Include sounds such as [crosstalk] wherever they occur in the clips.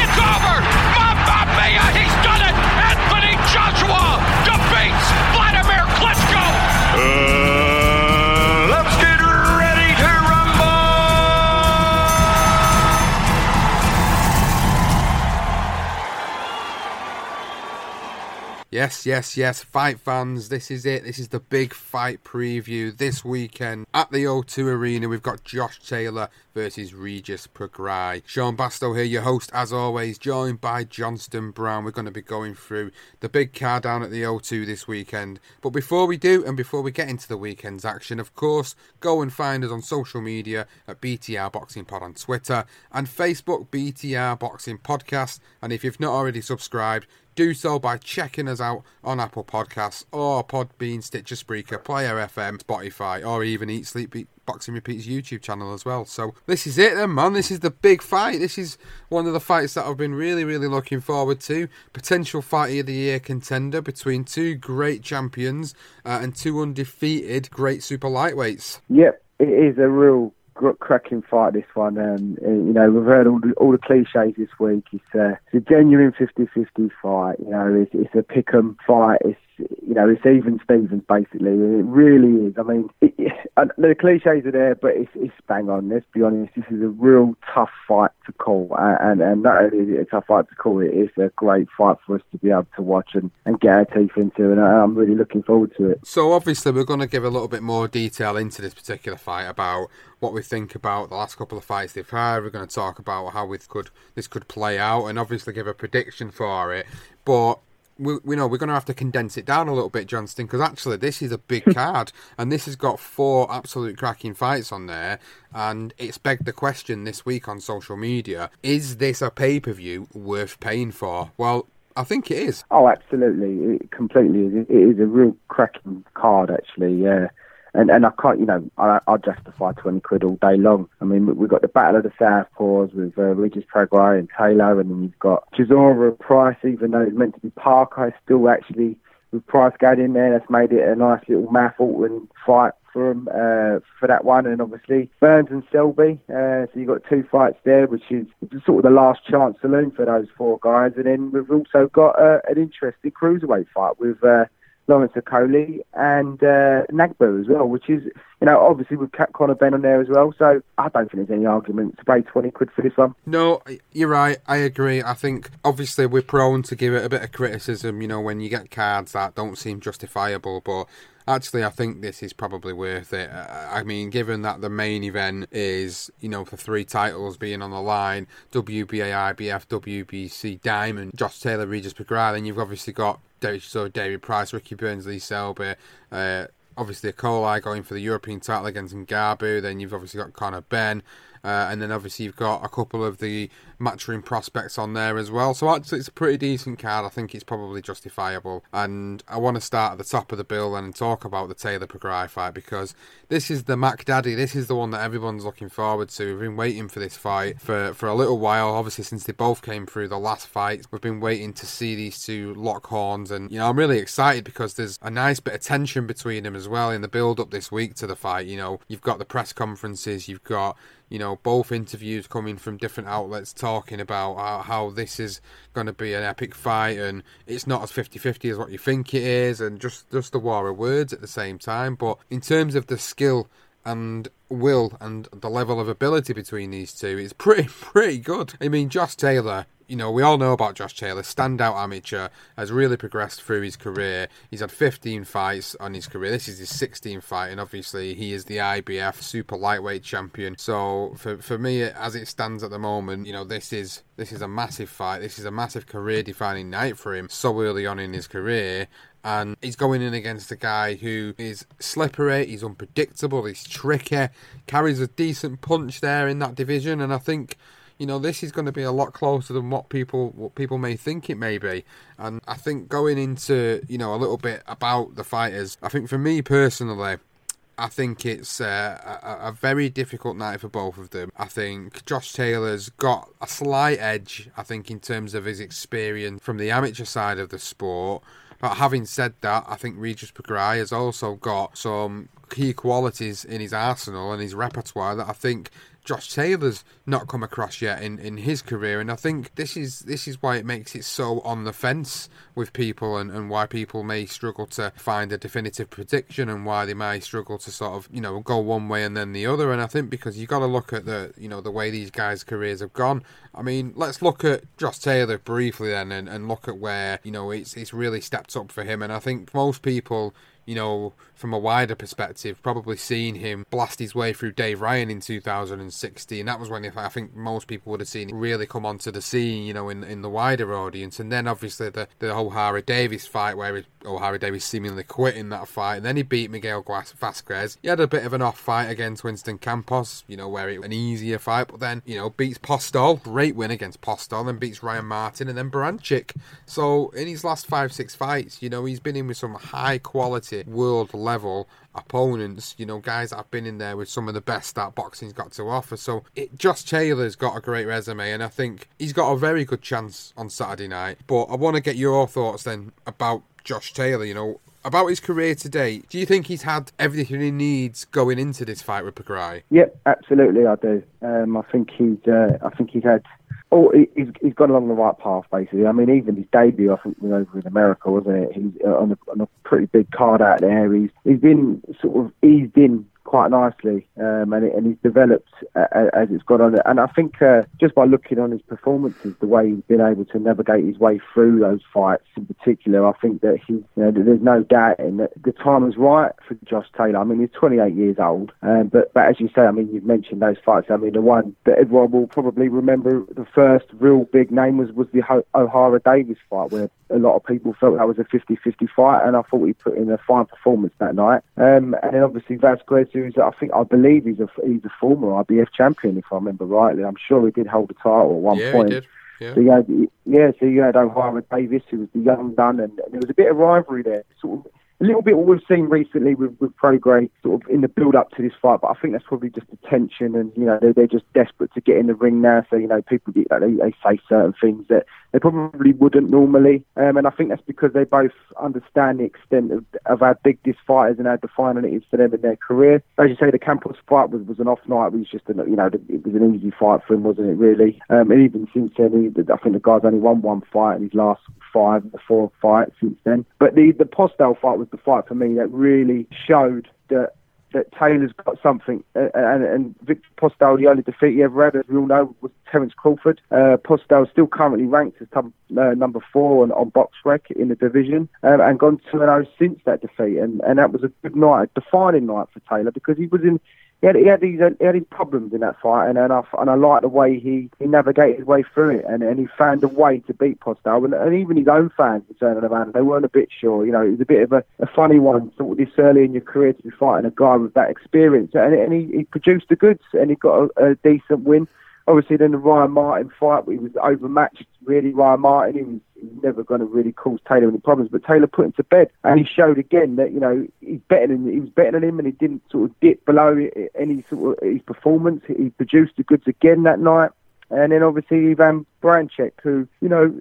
It's over. Yes, yes, yes, fight fans, this is it. This is the big fight preview this weekend at the O2 Arena. We've got Josh Taylor versus Regis Prograis. Sean Bastow here, your host, as always, joined by Johnston Brown. We're going to be going through the big car down at the O2 this weekend. But before we do, and before we get into the weekend's action, of course, go and find us on social media at BTR Boxing Pod on Twitter and Facebook BTR Boxing Podcast. And if you've not already subscribed, do so by checking us out on Apple Podcasts or Podbean, Stitcher Spreaker, Player FM, Spotify, or even Eat Sleep Boxing Repeats YouTube channel as well. So this is it then, man. This is the big fight. This is one of the fights that I've been really, really looking forward to. Potential fight of the year contender between two great champions uh, and two undefeated great super lightweights. Yep, it is a real cracking fight. This one, um, you know, we've heard all the, all the cliches this week. It's, uh, it's a genuine 50-50 fight. You know, it's, it's a pick 'em fight. It's you know, it's even Stevens basically. It really is. I mean, it, it, the cliches are there, but it's, it's bang on. Let's be honest. This is a real tough fight to call, and and not only is it a tough fight to call, it is a great fight for us to be able to watch and, and get our teeth into, and I'm really looking forward to it. So obviously we're going to give a little bit more detail into this particular fight about what we think about the last couple of fights they've had. We're going to talk about how we could this could play out, and obviously give a prediction for it. But we, we know we're going to have to condense it down a little bit, Johnston, because actually this is a big [laughs] card, and this has got four absolute cracking fights on there, and it's begged the question this week on social media: Is this a pay per view worth paying for? Well. I think it is. Oh, absolutely, it completely is. It is a real cracking card, actually. Yeah, and and I can't, you know, I I justify twenty quid all day long. I mean, we've got the Battle of the Southpaws with uh, Regis Prograis and Taylor, and then you've got Chisora Price, even though it's meant to be Parker, still actually with Price going in there, that's made it a nice little Matt Alton fight for him uh, for that one, and obviously Burns and Selby. Uh, so you've got two fights there, which is sort of the last chance saloon for those four guys, and then we've also got uh, an interesting cruiserweight fight with. Uh, Lawrence Okolie and uh, Ngabu as well, which is, you know, obviously with Cat Conor Benn on there as well. So I don't think there's any argument to pay 20 quid for this one. No, you're right. I agree. I think obviously we're prone to give it a bit of criticism, you know, when you get cards that don't seem justifiable, but actually I think this is probably worth it. Uh, I mean, given that the main event is, you know, for three titles being on the line, WBA, IBF, WBC, Diamond, Josh Taylor, Regis Prograis, then you've obviously got David, Price, Ricky Burns, Lee Selby, uh, obviously Okolie going for the European title against Ngabu. Then you've obviously got Conor Benn, Uh, and then obviously you've got a couple of the matchroom prospects on there as well. So actually, it's a pretty decent card. I think it's probably justifiable. And I want to start at the top of the bill and talk about the Taylor Prograis fight because this is the Mac Daddy. This is the one that everyone's looking forward to. We've been waiting for this fight for, for a little while. Obviously, since they both came through the last fight, we've been waiting to see these two lock horns. And, you know, I'm really excited because there's a nice bit of tension between them as well in the build up this week to the fight. You know, you've got the press conferences, you've got you know, both interviews coming from different outlets talking about how, how this is going to be an epic fight and it's not as 50-50 as what you think it is and just, just the war of words at the same time. But in terms of the skill and will and the level of ability between these two, it's pretty, [laughs] pretty good. I mean, Josh Taylor you know, we all know about Josh Taylor, standout amateur, has really progressed through his career. He's had 15 fights on his career. This is his 16th fight, and obviously he is the IBF super lightweight champion. So for for me, as it stands at the moment, you know, this is this is a massive fight. This is a massive career defining night for him so early on in his career and he's going in against a guy who is slippery, he's unpredictable, he's tricky, carries a decent punch there in that division, and I think you know this is going to be a lot closer than what people what people may think it may be and i think going into you know a little bit about the fighters i think for me personally I think it's uh, a, a, very difficult night for both of them. I think Josh Taylor's got a slight edge, I think, in terms of his experience from the amateur side of the sport. But having said that, I think Regis Prograis has also got some key qualities in his arsenal and his repertoire that I think Josh Taylor's not come across yet in, in his career, and I think this is this is why it makes it so on the fence with people, and, and why people may struggle to find a definitive prediction, and why they may struggle to sort of you know go one way and then the other. And I think because you've got to look at the you know the way these guys' careers have gone. I mean, let's look at Josh Taylor briefly then, and, and look at where you know it's it's really stepped up for him. And I think most people you know, from a wider perspective, probably seen him blast his way through Dave Ryan in 2016. That was when I think most people would have seen him really come onto the scene, you know, in in the wider audience. And then obviously the the Ohara Davies fight where Ohara Davies seemingly quit in that fight, and then he beat Miguel Vasquez. He had a bit of an off fight against Winston Campos, you know, where it was an easier fight, but then you know beats Postol, great win against Postol, then beats Ryan Martin, and then Baranchyk. So in his last five six fights, you know, he's been in with some high quality world level opponents, you know, guys that have been in there with some of the best that boxing's got to offer. So it, Josh Taylor's got a great resume, and I think he's got a very good chance on Saturday night. But I want to get your thoughts then about Josh Taylor. You know, about his career to date, do you think he's had everything he needs going into this fight with Prograis? Yep, absolutely, I do. Um, I think he's, uh, I think he's had Oh, he's, he's gone along the right path, basically. I mean, even his debut, I think, was over in America, wasn't it? He's uh, on, a, on a pretty big card out there. He's he's been sort of eased in quite nicely, um, and, it, and he's developed uh, as it's gone on. And I think uh, just by looking on his performances, the way he's been able to navigate his way through those fights in particular, I think that he, you know, there's no doubt in that the time is right for Josh Taylor. I mean, he's 28 years old, um, but but as you say, I mean, you've mentioned those fights. I mean, the one that everyone will probably remember, the first real big name was was the Ohara Davies fight, where a lot of people felt that was a 50-50 fight, and I thought he put in a fine performance that night. Um, and then obviously Vasquez, who's I think I believe he's a he's a former IBF champion, if I remember rightly. I'm sure he did hold the title at one yeah, point. He did. Yeah. So you had, yeah, so you had Ohara Davies, who was the young gun, and, and there was a bit of rivalry there. Sort of a little bit what we've seen recently with, with sort of in the build up to this fight, but I think that's probably just the tension and, you know, they're, they're just desperate to get in the ring now. So, you know, people, they, they say certain things that they probably wouldn't normally. Um, and I think that's because they both understand the extent of, of how big this fight is and how defining it is for them in their career. As you say, the Campos fight was, was an off night. It was just, a, you know, it was an easy fight for him, wasn't it, really? Um, and even since then, he, I think the guy's only won one fight in his last five, four fights since then. But the, the Postol fight was the fight for me that really showed that that Taylor's got something, uh, and, and Victor Postol, the only defeat he ever had, as we all know, was Terence Crawford. Uh, Postol still currently ranked as uh, number four on, on BoxRec in the division, um, and gone 2 0 since that defeat, and, and that was a good night, a defining night for Taylor because he was in he had, he had these he had his problems in that fight, and and I and I like the way he, he navigated his way through it, and, and he found a way to beat Postol, and, and even his own fans were turning around. They weren't a bit sure, you know. It was a bit of a, a funny one, sort of this early in your career to be fighting a guy with that experience, and, and he, he produced the goods, and he got a, a decent win obviously then the Ryan Martin fight, he was overmatched. Really, Ryan Martin, he was, he was never going to really cause Taylor any problems. But Taylor put him to bed, and he showed again that you know he's better than he was better than him, and he didn't sort of dip below any sort of his performance. He produced the goods again that night. And then obviously Ivan Baranchyk, who, you know,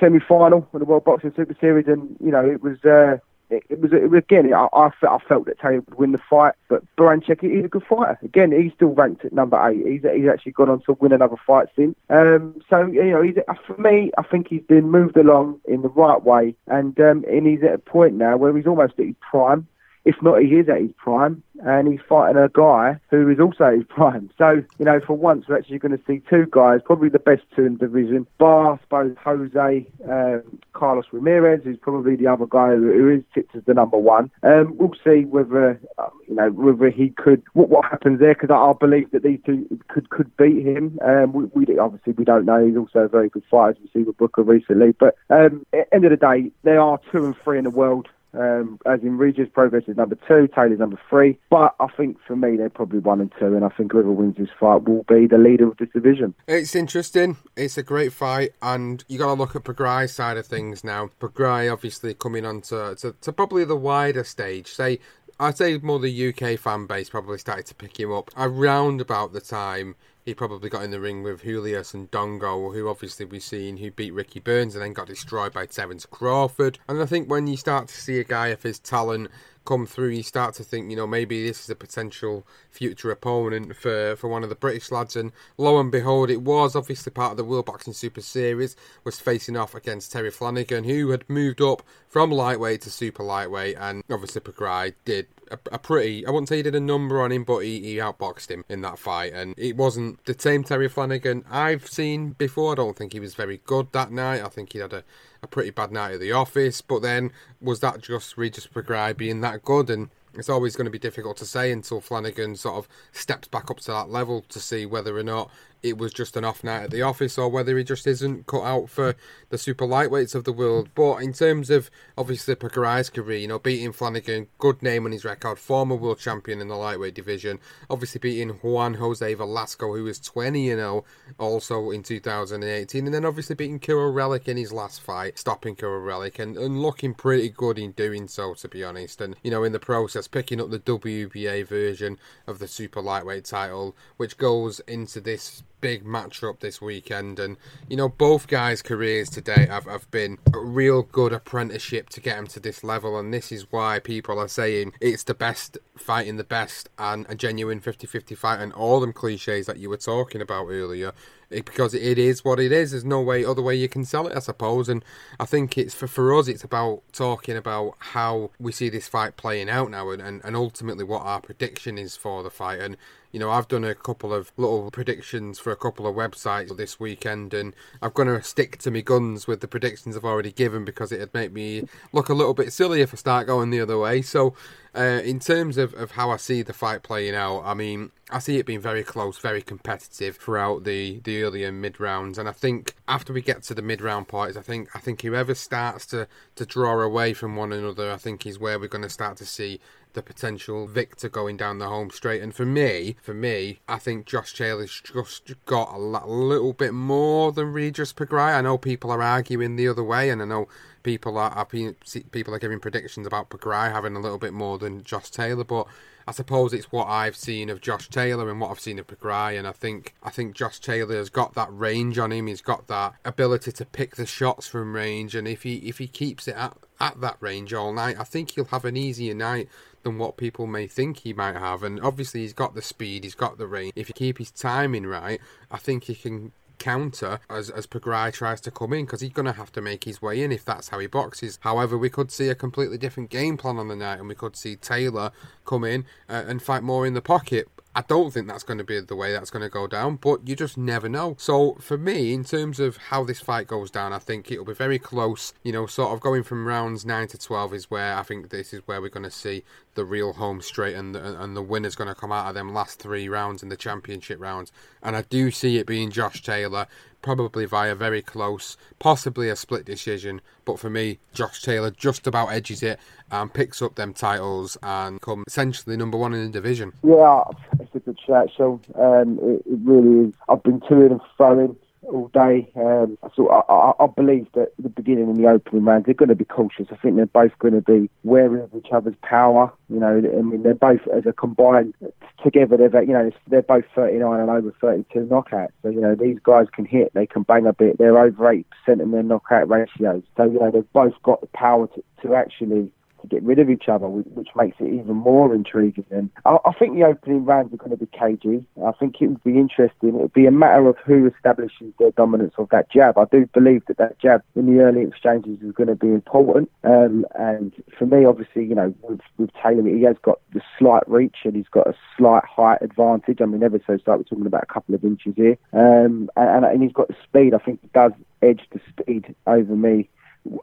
semi-final of the World Boxing Super Series, and, you know, it was, uh, it, it was, again. I, I, felt, I felt that Taylor would win the fight, but Baranchyk, he's a good fighter. Again, he's still ranked at number eight. He's he's actually gone on to win another fight since. Um, so you know, he's for me, I think he's been moved along in the right way, and um, and he's at a point now where he's almost at his prime. If not, he is at his prime, and he's fighting a guy who is also at his prime. So, you know, for once, we're actually going to see two guys, probably the best two in the division, bar, I suppose, Jose um, Carlos Ramirez, who's probably the other guy who is tipped as the number one. Um, we'll see whether, uh, you know, whether he could, what, what happens there, because I, I, believe that these two could could beat him. Um, we, we, Obviously, we don't know. He's also a very good fighter, as we see with Hooker recently. But um, at the end of the day, there are two and three in the world um, as in Regis Prograis is number two, Taylor's number three. But I think for me, they're probably one and two, and I think whoever wins this fight will be the leader of this division. It's interesting. It's a great fight, and you got to look at Prograis' side of things now. Prograis obviously coming on to, to, to probably the wider stage. Say I'd say more the UK fan base probably started to pick him up around about the time he probably got in the ring with Julius Indongo, who obviously we've seen who beat Ricky Burns and then got destroyed by Terence Crawford. And I think when you start to see a guy of his talent come through, you start to think, you know, maybe this is a potential future opponent for, for one of the British lads. And lo and behold, it was obviously part of the World Boxing Super Series, was facing off against Terry Flanagan, who had moved up from lightweight to super lightweight. And obviously, Prograis did a, a, pretty, I wouldn't say he did a number on him, but he, he outboxed him in that fight. And it wasn't the same Terry Flanagan I've seen before. I don't think he was very good that night. I think he had a a pretty bad night at the office. But then, was that just Regis Prograis being that good? And it's always going to be difficult to say until Flanagan sort of steps back up to that level to see whether or not it was just an off night at the office or whether he just isn't cut out for the super lightweights of the world. But in terms of obviously Prograis' career, you know, beating Flanagan, good name on his record, former world champion in the lightweight division, obviously beating Juan Jose Velasco, who was 20 you oh know, also in 2018, and then obviously beating Kiryl Relikh in his last fight, stopping Kiryl Relikh, and, and looking pretty good in doing so, to be honest. And, you know, in the process, picking up the WBA version of the super lightweight title, which goes into this big matchup this weekend. And, you know, both guys' careers today have, have been a real good apprenticeship to get them to this level. And this is why people are saying it's the best fighting the best and a genuine 50 50 fight and all them cliches that you were talking about earlier because it is what it is. There's no way other way you can sell it, I suppose. And I think it's for for us, it's about talking about how we see this fight playing out now, and, and, and ultimately what our prediction is for the fight. And you know, I've done a couple of little predictions for a couple of websites this weekend, and I'm going to stick to my guns with the predictions I've already given because it'd make me look a little bit silly if I start going the other way. So, uh, in terms of, of how I see the fight playing out, I mean, I see it being very close, very competitive throughout the, the early and mid rounds, and I think after we get to the mid round parts, I think I think whoever starts to, to draw away from one another, I think is where we're going to start to see the potential victor going down the home straight. And for me, for me, I think Josh Taylor's just got a, little bit more than Regis Prograis. I know people are arguing the other way, and I know people are, are people are giving predictions about Prograis having a little bit more than Josh Taylor, but. I suppose it's what I've seen of Josh Taylor and what I've seen of Prograis, and I think I think Josh Taylor has got that range on him. He's got that ability to pick the shots from range, and if he if he keeps it at, at that range all night, I think he'll have an easier night than what people may think he might have. And obviously, he's got the speed, he's got the range. If you keep his timing right, I think he can counter as as Prograis tries to come in because he's going to have to make his way in if that's how he boxes. However, we could see a completely different game plan on the night, and we could see Taylor come in uh, and fight more in the pocket. I don't think that's going to be the way that's going to go down, but you just never know. So for me, in terms of how this fight goes down, I think it'll be very close. You know, sort of going from rounds nine to twelve is where I think this is where we're going to see the real home straight and the, and the winner's going to come out of them last three rounds in the championship rounds. And I do see it being Josh Taylor, probably via very close, possibly a split decision. But for me, Josh Taylor just about edges it and picks up them titles and come essentially number one in the division. Yeah, it's a good shout, Sean. Um, it, it really is. I've been to it and fro all day. Um, so I, I, I believe that the beginning and the opening rounds they're going to be cautious. I think they're both going to be wary of each other's power. You know, I mean they're both as a combined together. They're you know they're both 39 and over 32 knockouts. So you know these guys can hit, they can bang a bit. They're over 8 percent in their knockout ratios. So you know they've both got the power to, to actually to get rid of each other, which makes it even more intriguing. And I, I think the opening rounds are going to be cagey. I think it would be interesting. It would be a matter of who establishes their dominance of that jab. I do believe that that jab in the early exchanges is going to be important. Um, and for me, obviously, you know, with, with Taylor, he has got the slight reach and he's got a slight height advantage. I mean, ever so slight, we're talking about a couple of inches here. Um, and, and he's got the speed. I think he does edge the speed over me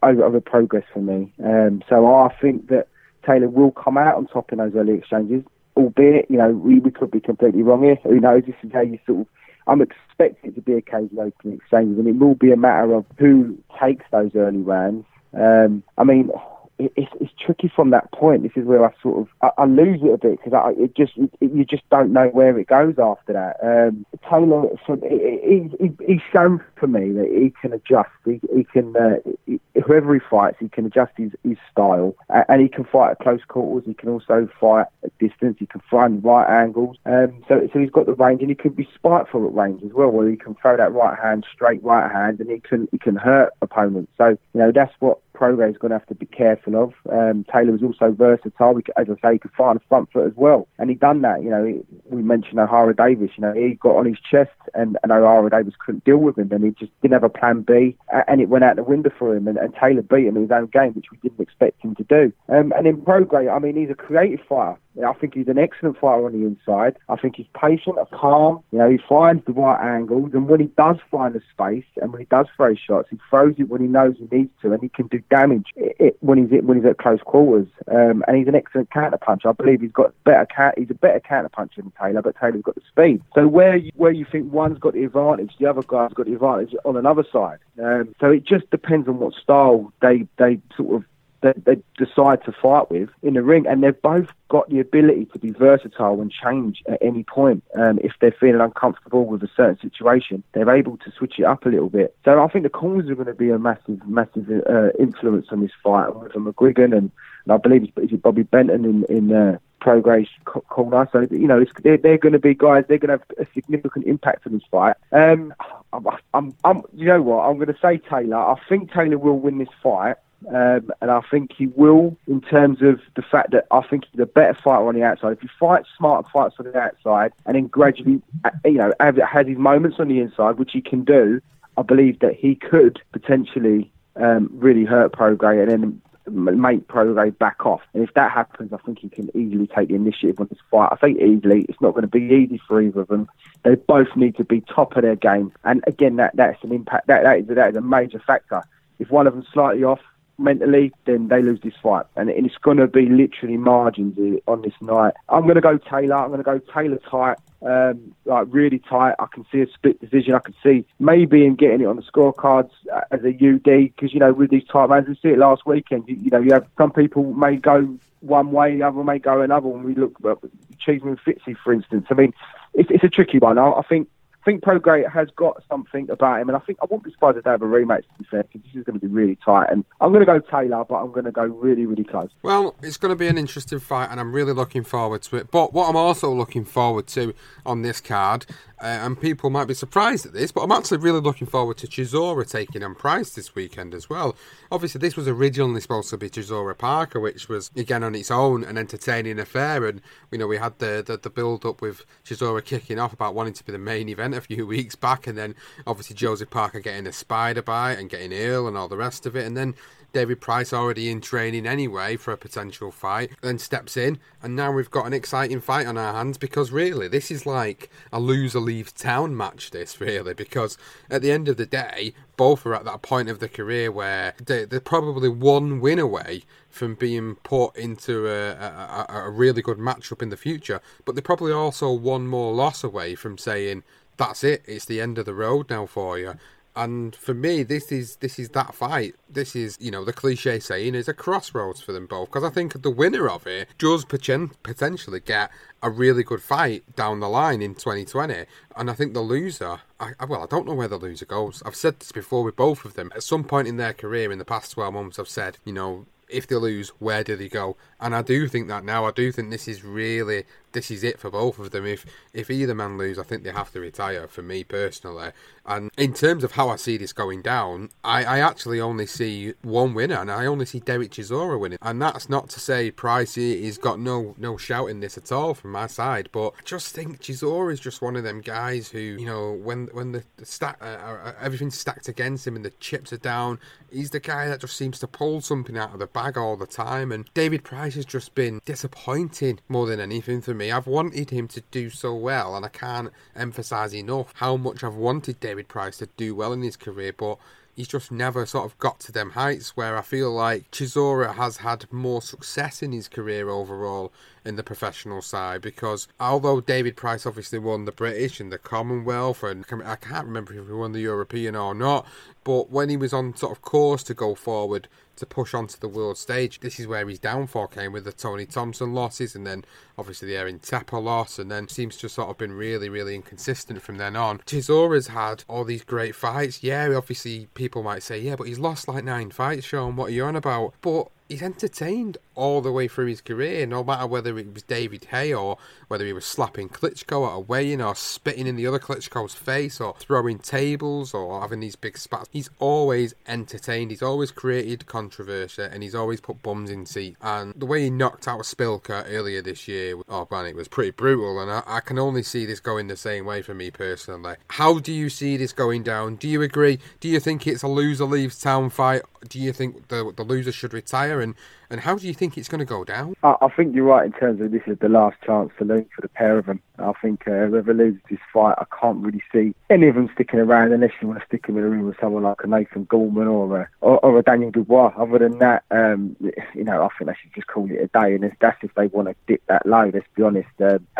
over, Prograis for me. Um, so I think that Taylor will come out on top in those early exchanges, albeit, you know, we, we could be completely wrong here. Who knows? This is how you sort of. I'm expecting it to be a case of opening exchanges, and it will be a matter of who takes those early rounds. Um, I mean, it's, it's tricky from that point. This is where I sort of I, I lose it a bit because I it just it, you just don't know where it goes after that. Um, Taylor, from, he, he, he's shown for me that he can adjust. He, he can uh, he, whoever he fights, he can adjust his, his style, and he can fight at close quarters. He can also fight at distance. He can find right angles. Um, so so he's got the range, and he can be spiteful at range as well, where he can throw that right hand straight right hand, and he can he can hurt opponents. So you know that's what Prograis is going to have to be careful of. Um, Taylor was also versatile. We, as I say, he could fight on the front foot as well, and he done that. You know, he, we mentioned Ohara Davies. You know, he got on his chest, and, and Ohara Davies couldn't deal with him, and he just didn't have a plan B, and it went out the window for him. And, and Taylor beat him in his own game, which we didn't expect him to do. Um, and in Prograis, I mean, he's a creative fighter. I think he's an excellent fighter on the inside. I think he's patient, a calm. You know, he finds the right angles, and when he does find the space, and when he does throw shots, he throws it when he knows he needs to, and he can do damage it, when he's when he's at close quarters. Um, and he's an excellent counter puncher. I believe he's got better he's a better counter puncher than Taylor, but Taylor's got the speed. So where you, where you think one's got the advantage, the other guy's got the advantage on another side. Um, so it just depends on what style they they sort of that they decide to fight with in the ring, and they've both got the ability to be versatile and change at any point. Um, if they're feeling uncomfortable with a certain situation, they're able to switch it up a little bit. So I think the corners are going to be a massive, massive uh, influence on this fight. With McGuigan and, and I believe it's Bobby Benton in in. Uh, Prograis corner. So you know they're, they're going to be guys. They're going to have a significant impact on this fight. Um, I'm, I'm, I'm, you know what? I'm going to say Taylor. I think Taylor will win this fight. Um, and I think he will in terms of the fact that I think he's a better fighter on the outside. If he fights smart fights on the outside and then gradually, uh, you know, has his moments on the inside, which he can do, I believe that he could potentially um, really hurt Prograis and then make Prograis back off. And if that happens, I think he can easily take the initiative on this fight. I think easily. It's not going to be easy for either of them. They both need to be top of their game. And again, that that's an impact. That that is, that is a major factor. If one of them slightly off, mentally, then they lose this fight. And it's going to be literally margins on this night. I'm going to go Taylor. I'm going to go Taylor tight. Um, like really tight. I can see a split decision. I can see maybe him getting it on the scorecards as a UD because you know with these tight rounds, we see it last weekend. You, you, know, you have some people may go one way, the other may go another. When we look at Cheeseman Fitzy, for instance, I mean, it's, it's a tricky one. I, I think think Prograis has got something about him, and I think I won't be surprised if they have a rematch. To be fair, because this is going to be really tight. And I'm going to go Taylor, but I'm going to go really, really close. Well, it's going to be an interesting fight, and I'm really looking forward to it. But what I'm also looking forward to on this card, uh, and people might be surprised at this, but I'm actually really looking forward to Chisora taking on Price this weekend as well. Obviously, this was originally supposed to be Chisora Parker, which was again on its own an entertaining affair, and you know we had the the, the build up with Chisora kicking off about wanting to be the main event a few weeks back, and then obviously Joseph Parker getting a spider bite and getting ill and all the rest of it, and then David Price already in training anyway for a potential fight, then steps in, and now we've got an exciting fight on our hands because really this is like a loser leaves town match. This really because at the end of the day, both are at that point of the career where they, they're probably one win away from being put into a, a, a really good matchup in the future, but they're probably also one more loss away from saying that's it, it's the end of the road now for you. And for me, this is this is that fight. This is you know the cliche saying is a crossroads for them both because I think the winner of it does potentially get a really good fight down the line in 2020. And I think the loser, I, well, I don't know where the loser goes. I've said this before with both of them. At some point in their career in the past 12 months, I've said, you know, if they lose, where do they go? And I do think that now. I do think this is really this is it for both of them. If if either man lose, I think they have to retire. For me personally, and in terms of how I see this going down, I, I actually only see one winner, and I only see Derek Chisora winning. And that's not to say Pricey he's got no no shout in this at all from my side, but I just think Chisora is just one of them guys who you know when when the, stack uh, uh, everything's stacked against him and the chips are down, he's the guy that just seems to pull something out of the bag all the time. And David Price has just been disappointing more than anything for me. I've wanted him to do so well, and I can't emphasize enough how much I've wanted David Price to do well in his career, but he's just never sort of got to them heights where I feel like Chisora has had more success in his career overall in the professional side because although David Price obviously won the British and the Commonwealth and I can't remember if he won the European or not but when he was on sort of course to go forward to push onto the world stage. This is where his downfall came with the Tony Thompson losses, and then obviously the Erkan Teper loss, and then seems to sort of been really, really inconsistent from then on. Chisora's had all these great fights. Yeah, obviously people might say, yeah, but he's lost like nine fights, Sean. What are you on about? But he's entertained all the way through his career, no matter whether it was David Haye or whether he was slapping Klitschko at a weigh-in or spitting in the other Klitschko's face or throwing tables or having these big spats. He's always entertained. He's always created controversy and he's always put bums in seats. And the way he knocked out Szpilka earlier this year, oh man, it was pretty brutal. And I, I can only see this going the same way for me personally. How do you see this going down? Do you agree? Do you think it's a loser leaves town fight? Do you think the the loser should retire? And and how do you think it's going to go down? I, I think you're right in terms of this is the last chance saloon for the pair of them. I think uh, whoever loses this fight, I can't really see any of them sticking around unless you want to stick them in a room with someone like a Nathan Gorman or a, or, or a Daniel Dubois. Other than that, um, you know, I think they should just call it a day. And that's if they want to dip that low. Let's be honest. Uh, [laughs]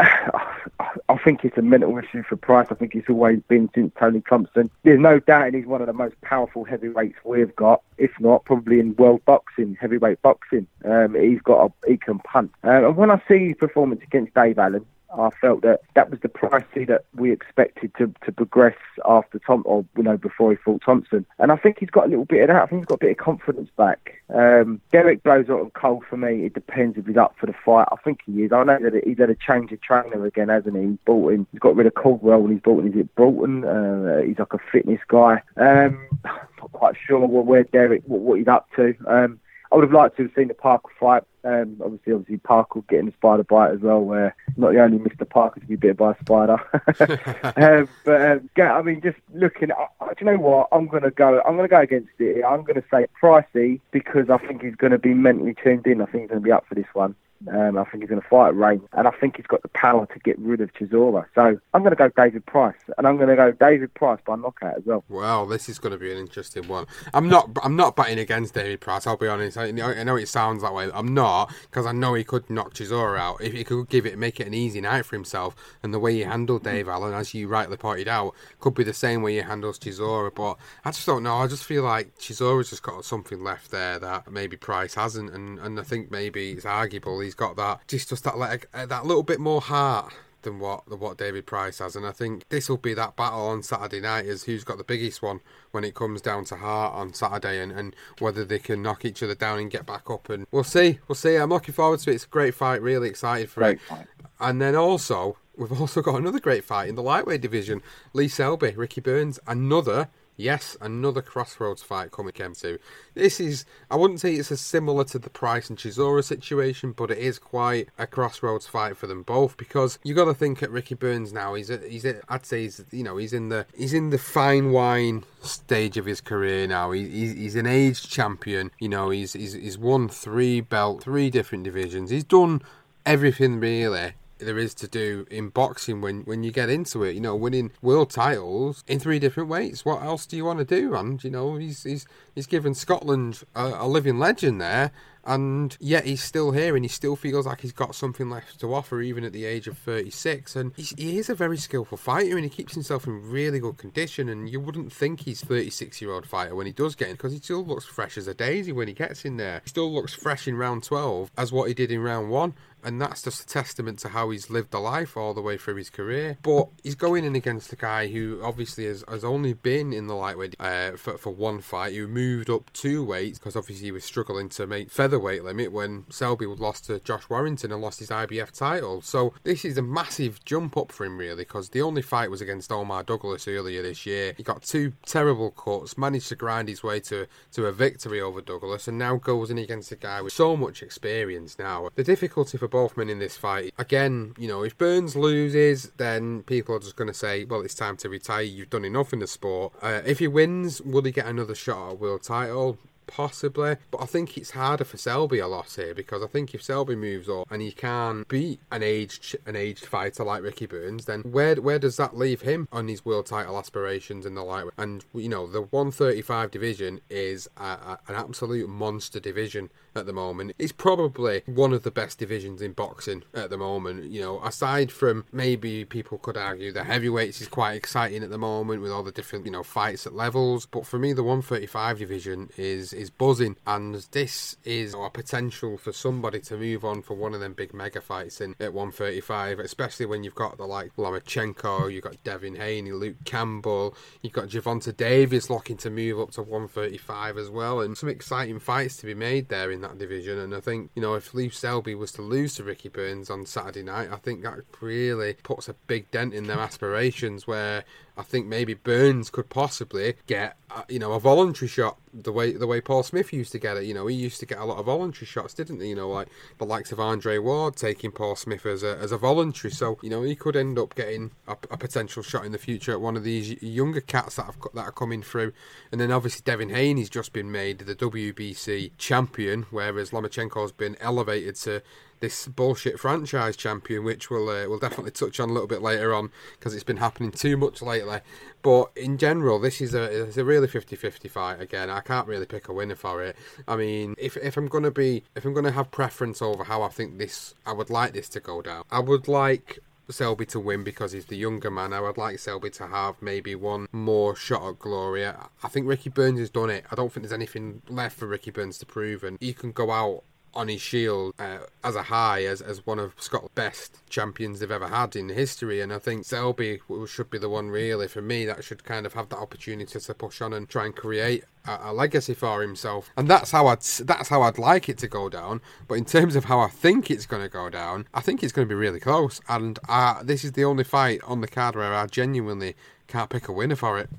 I think it's a mental issue for Price. I think it's always been since Tony Thompson. There's no doubt he's one of the most powerful heavyweights we've got, if not probably in world boxing, heavyweight boxing. Um, he's got a, he can punt. Um, and when I see his performance against Dave Allen, I felt that that was the pricey that we expected to, to progress after Tom, or you know, before he fought Thompson. And I think he's got a little bit of that. I think he's got a bit of confidence back. Um, Derek blows out of cold for me. It depends if he's up for the fight. I think he is. I know that he's had a change of trainer again, hasn't he? He's brought in. He's got rid of Coldwell and he's brought in. Is it Broughton? Uh, he's like a fitness guy. Um, [sighs] not quite sure where Derek what, what he's up to. Um, I would have liked to have seen the Parker fight. Um, obviously, obviously Parker getting the spider bite as well, where not the only Mr. Parker to be bitten by a spider. [laughs] [laughs] um, but um, yeah, I mean, just looking, uh, do you know what? I'm gonna go. I'm gonna go against it. I'm gonna say pricey because I think he's gonna be mentally tuned in. I think he's gonna be up for this one. Um, I think he's going to fight Rain, and I think he's got the power to get rid of Chisora. So I'm going to go David Price, and I'm going to go David Price by knockout as well. Well, this is going to be an interesting one. I'm not. I'm not batting against David Price. I'll be honest. I know, I know it sounds that way. I'm not because I know he could knock Chisora out if he could give it, make it an easy night for himself. And the way he handled Dave Allen, as you rightly pointed out, could be the same way he handles Chisora. But I just don't know. I just feel like Chisora's just got something left there that maybe Price hasn't, and and I think maybe it's arguable he's got that just just that like uh, that little bit more heart than what than what David Price has, and I think this will be that battle on Saturday night is who's got the biggest one when it comes down to heart on Saturday, and, and whether they can knock each other down and get back up, and we'll see, we'll see. I'm looking forward to it. It's a great fight, really excited for great it. Fight. And then also we've also got another great fight in the lightweight division: Lee Selby, Ricky Burns, another Yes, another crossroads fight coming to. This is, I wouldn't say it's as similar to the Price and Chisora situation, but it is quite a crossroads fight for them both because you got to think at Ricky Burns now. He's, at, he's, I'd say he's, you know, he's in the, he's in the fine wine stage of his career now. He, he's, he's an aged champion. You know, he's, he's, he's won three belt, three different divisions. He's done everything really there is to do in boxing when, when you get into it. You know, winning world titles in three different weights. What else do you want to do? And you know, he's he's he's given Scotland a, a living legend there, and yet he's still here and he still feels like he's got something left to offer even at the age of 36 and he is a very skillful fighter and he keeps himself in really good condition and you wouldn't think he's 36 year old fighter when he does get in because he still looks fresh as a daisy when he gets in there he still looks fresh in round 12 as what he did in round 1 and that's just a testament to how he's lived a life all the way through his career. But he's going in against a guy who obviously has, has only been in the lightweight uh, for, for one fight, who moved up two weights because obviously he was struggling to make featherweight limit when Selby lost to Josh Warrington and lost his IBF title. So this is a massive jump up for him, really, because the only fight was against Omar Douglas earlier this year. He got two terrible cuts, managed to grind his way to, to a victory over Douglas, and now goes in against a guy with so much experience now. The difficulty for both men in this fight. Again, you know, if Burns loses, then people are just going to say, well, it's time to retire. You've done enough in the sport. Uh, if he wins, will he get another shot at world title? possibly. But I think it's harder for Selby a lot here because I think if Selby moves up and he can beat an aged an aged fighter like Ricky Burns, then where where does that leave him on his world title aspirations in the lightweight? And you know the 135 division is a, a, an absolute monster division at the moment. It's probably one of the best divisions in boxing at the moment. You know, aside from maybe people could argue the heavyweights is quite exciting at the moment with all the different you know fights at levels, but for me the 135 division is is buzzing, and this is a potential for somebody to move on for one of them big mega fights in at 135, especially when you've got the like Lomachenko, you've got Devin Haney, Luke Campbell, you've got Gervonta Davis looking to move up to 135 as well, and some exciting fights to be made there in that division. And I think you know if Lee Selby was to lose to Ricky Burns on Saturday night, I think that really puts a big dent in their aspirations where I think maybe Burns could possibly get, uh, you know, a voluntary shot the way the way Paul Smith used to get it. You know, he used to get a lot of voluntary shots, didn't he? You know, like the likes of Andre Ward taking Paul Smith as a as a voluntary. So you know, he could end up getting a, a potential shot in the future at one of these younger cats that have that are coming through. And then obviously Devin Haney's just been made the WBC champion, whereas Lomachenko's been elevated to this bullshit franchise champion, which we'll uh, we'll definitely touch on a little bit later on because it's been happening too much lately. But in general, this is a it's a really 50-50 fight. Again, I can't really pick a winner for it. I mean, if if I'm gonna be if I'm gonna have preference over how I think this, I would like this to go down. I would like Selby to win because he's the younger man. I would like Selby to have maybe one more shot at glory. I think Ricky Burns has done it. I don't think there's anything left for Ricky Burns to prove, and he can go out on his shield uh, as a high as, as one of Scotland's best champions they've ever had in history. And I think Selby should be the one really for me that should kind of have that opportunity to push on and try and create a, a, legacy for himself. And that's how I'd that's how I'd like it to go down. But in terms of how I think it's going to go down, I think it's going to be really close. And uh, this is the only fight on the card where I genuinely can't pick a winner for it.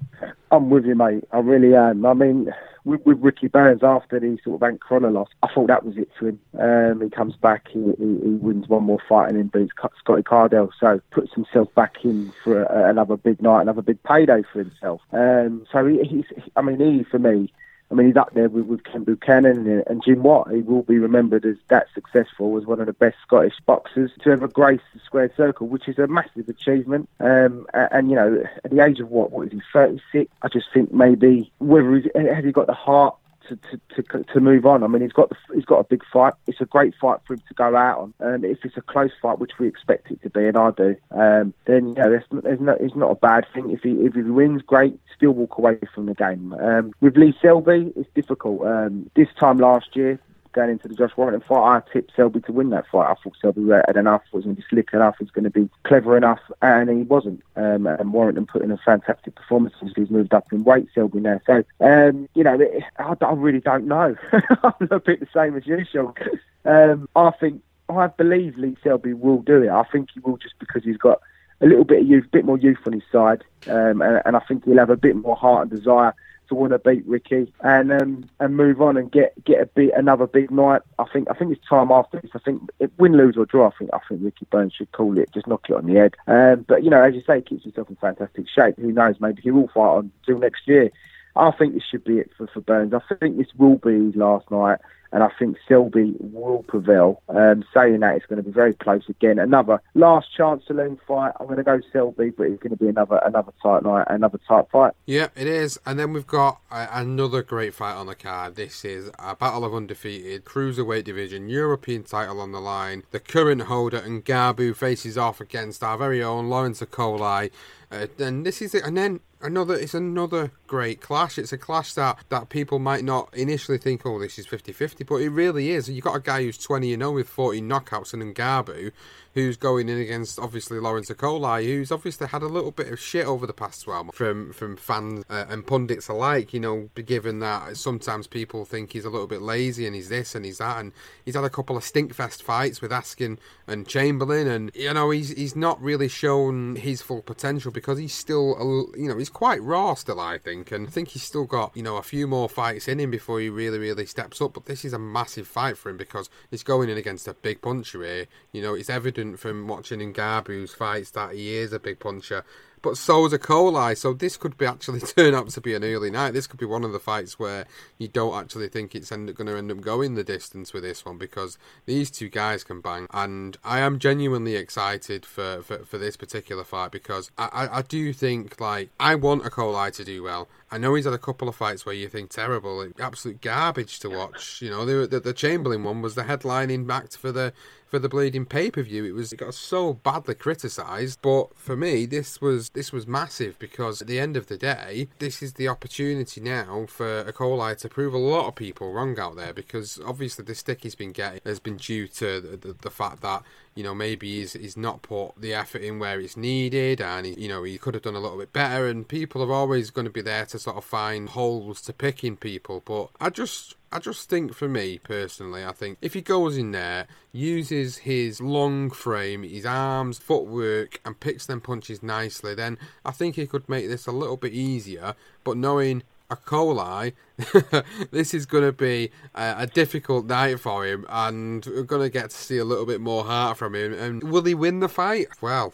I'm with you, mate. I really am. I mean, with, with Ricky Burns after the sort of Connor loss, I thought that was it for him. Um, he comes back, he, he, he, wins one more fight, and then beats Scotty Cardle. So puts himself back in for a, another big night, another big payday for himself. Um, so he, he's, I mean, he for me I mean, he's up there with, with Ken Buchanan and, Jim Watt. He will be remembered as that successful as one of the best Scottish boxers to ever grace the squared circle, which is a massive achievement. Um, and, you know, at the age of what, what is he, 36? I just think maybe whether he's, has he got the heart to, to, to, to move on. I mean, he's got the, he's got a big fight. It's a great fight for him to go out on. And if it's a close fight, which we expect it to be, and I do, um, then know, there's, there's no, it's not a bad thing. If he if he wins, great. Still walk away from the game. Um, with Lee Selby, it's difficult. Um, this time last year, going into the Josh Warrington fight, I tipped Selby to win that fight. I thought Selby had enough, was going to be slick enough, was going to be clever enough, and he wasn't. Um, and Warrington put in a fantastic performance. since He's moved up in weight, Selby now. So, um, you know, I, I, really don't know. [laughs] I'm a bit the same as you, Sean. Um, I think, I believe Lee Selby will do it. I think he will just because he's got a little bit of youth, bit more youth on his side, um, and, and I think he'll have a bit more heart and desire to want to beat Ricky and um, and move on and get get a bit another big night. I think I think it's time after this. I think it, win, lose or draw. I think I think Ricky Burns should call it, just knock it on the head. Um, but you know, as you say, keeps himself in fantastic shape. Who knows? Maybe he will fight on until next year. I think this should be it for, for Burns. I think this will be his last night and I think Selby will prevail. Um, saying that, it's going to be very close again. Another last chance saloon fight. I'm going to go Selby, but it's going to be another another tight night, another tight fight. Yeah, it is. And then we've got uh, another great fight on the card. This is a battle of undefeated cruiserweight division, European title on the line. The current holder Ngabu faces off against our very own Lawrence Okolie. Uh, and this is it. And then another it's another great clash. It's a clash that that people might not initially think oh this is 50-50 but it really is. You've got a guy who's 20 you oh know with 40 knockouts and Ngabu who's going in against obviously Lawrence Okolie, who's obviously had a little bit of shit over the past 12 months from, from fans uh, and pundits alike, you know, given that sometimes people think he's a little bit lazy and he's this and he's that, and he's had a couple of stinkfest fights with Askin and Chamberlain, and, you know, he's he's not really shown his full potential because he's still, you know, he's quite raw still, I think, and I think he's still got, you know, a few more fights in him before he really, really steps up, but this is a massive fight for him because he's going in against a big puncher here, you know, it's evident evident from watching Ngabu's fights that he is a big puncher. But so is Okolie, so this could be actually [laughs] turn out to be an early night. This could be one of the fights where you don't actually think it's end, going to end up going the distance with this one because these two guys can bang. And I am genuinely excited for, for, for this particular fight because I, I, I do think, like, I want Okolie to do well. I know he's had a couple of fights where you think terrible, absolute garbage to watch. You know, the, the, the Chamberlain one was the headlining act for the for the bleeding pay per view. It was it got so badly criticised, but for me, this was this was massive because at the end of the day, this is the opportunity now for Okolie to prove a lot of people wrong out there because obviously the stick he's been getting has been due to the, the, the fact that you know maybe he's, he's not put the effort in where it's needed and he, you know he could have done a little bit better and people are always going to be there to sort of find holes to pick in people but I just I just think for me personally, I think if he goes in there, uses his long frame, his arms, footwork, and picks them punches nicely, then I think he could make this a little bit easier. But knowing Okolie, [laughs] this is going to be a, a, difficult night for him, and we're going to get to see a little bit more heart from him. And will he win the fight? Well,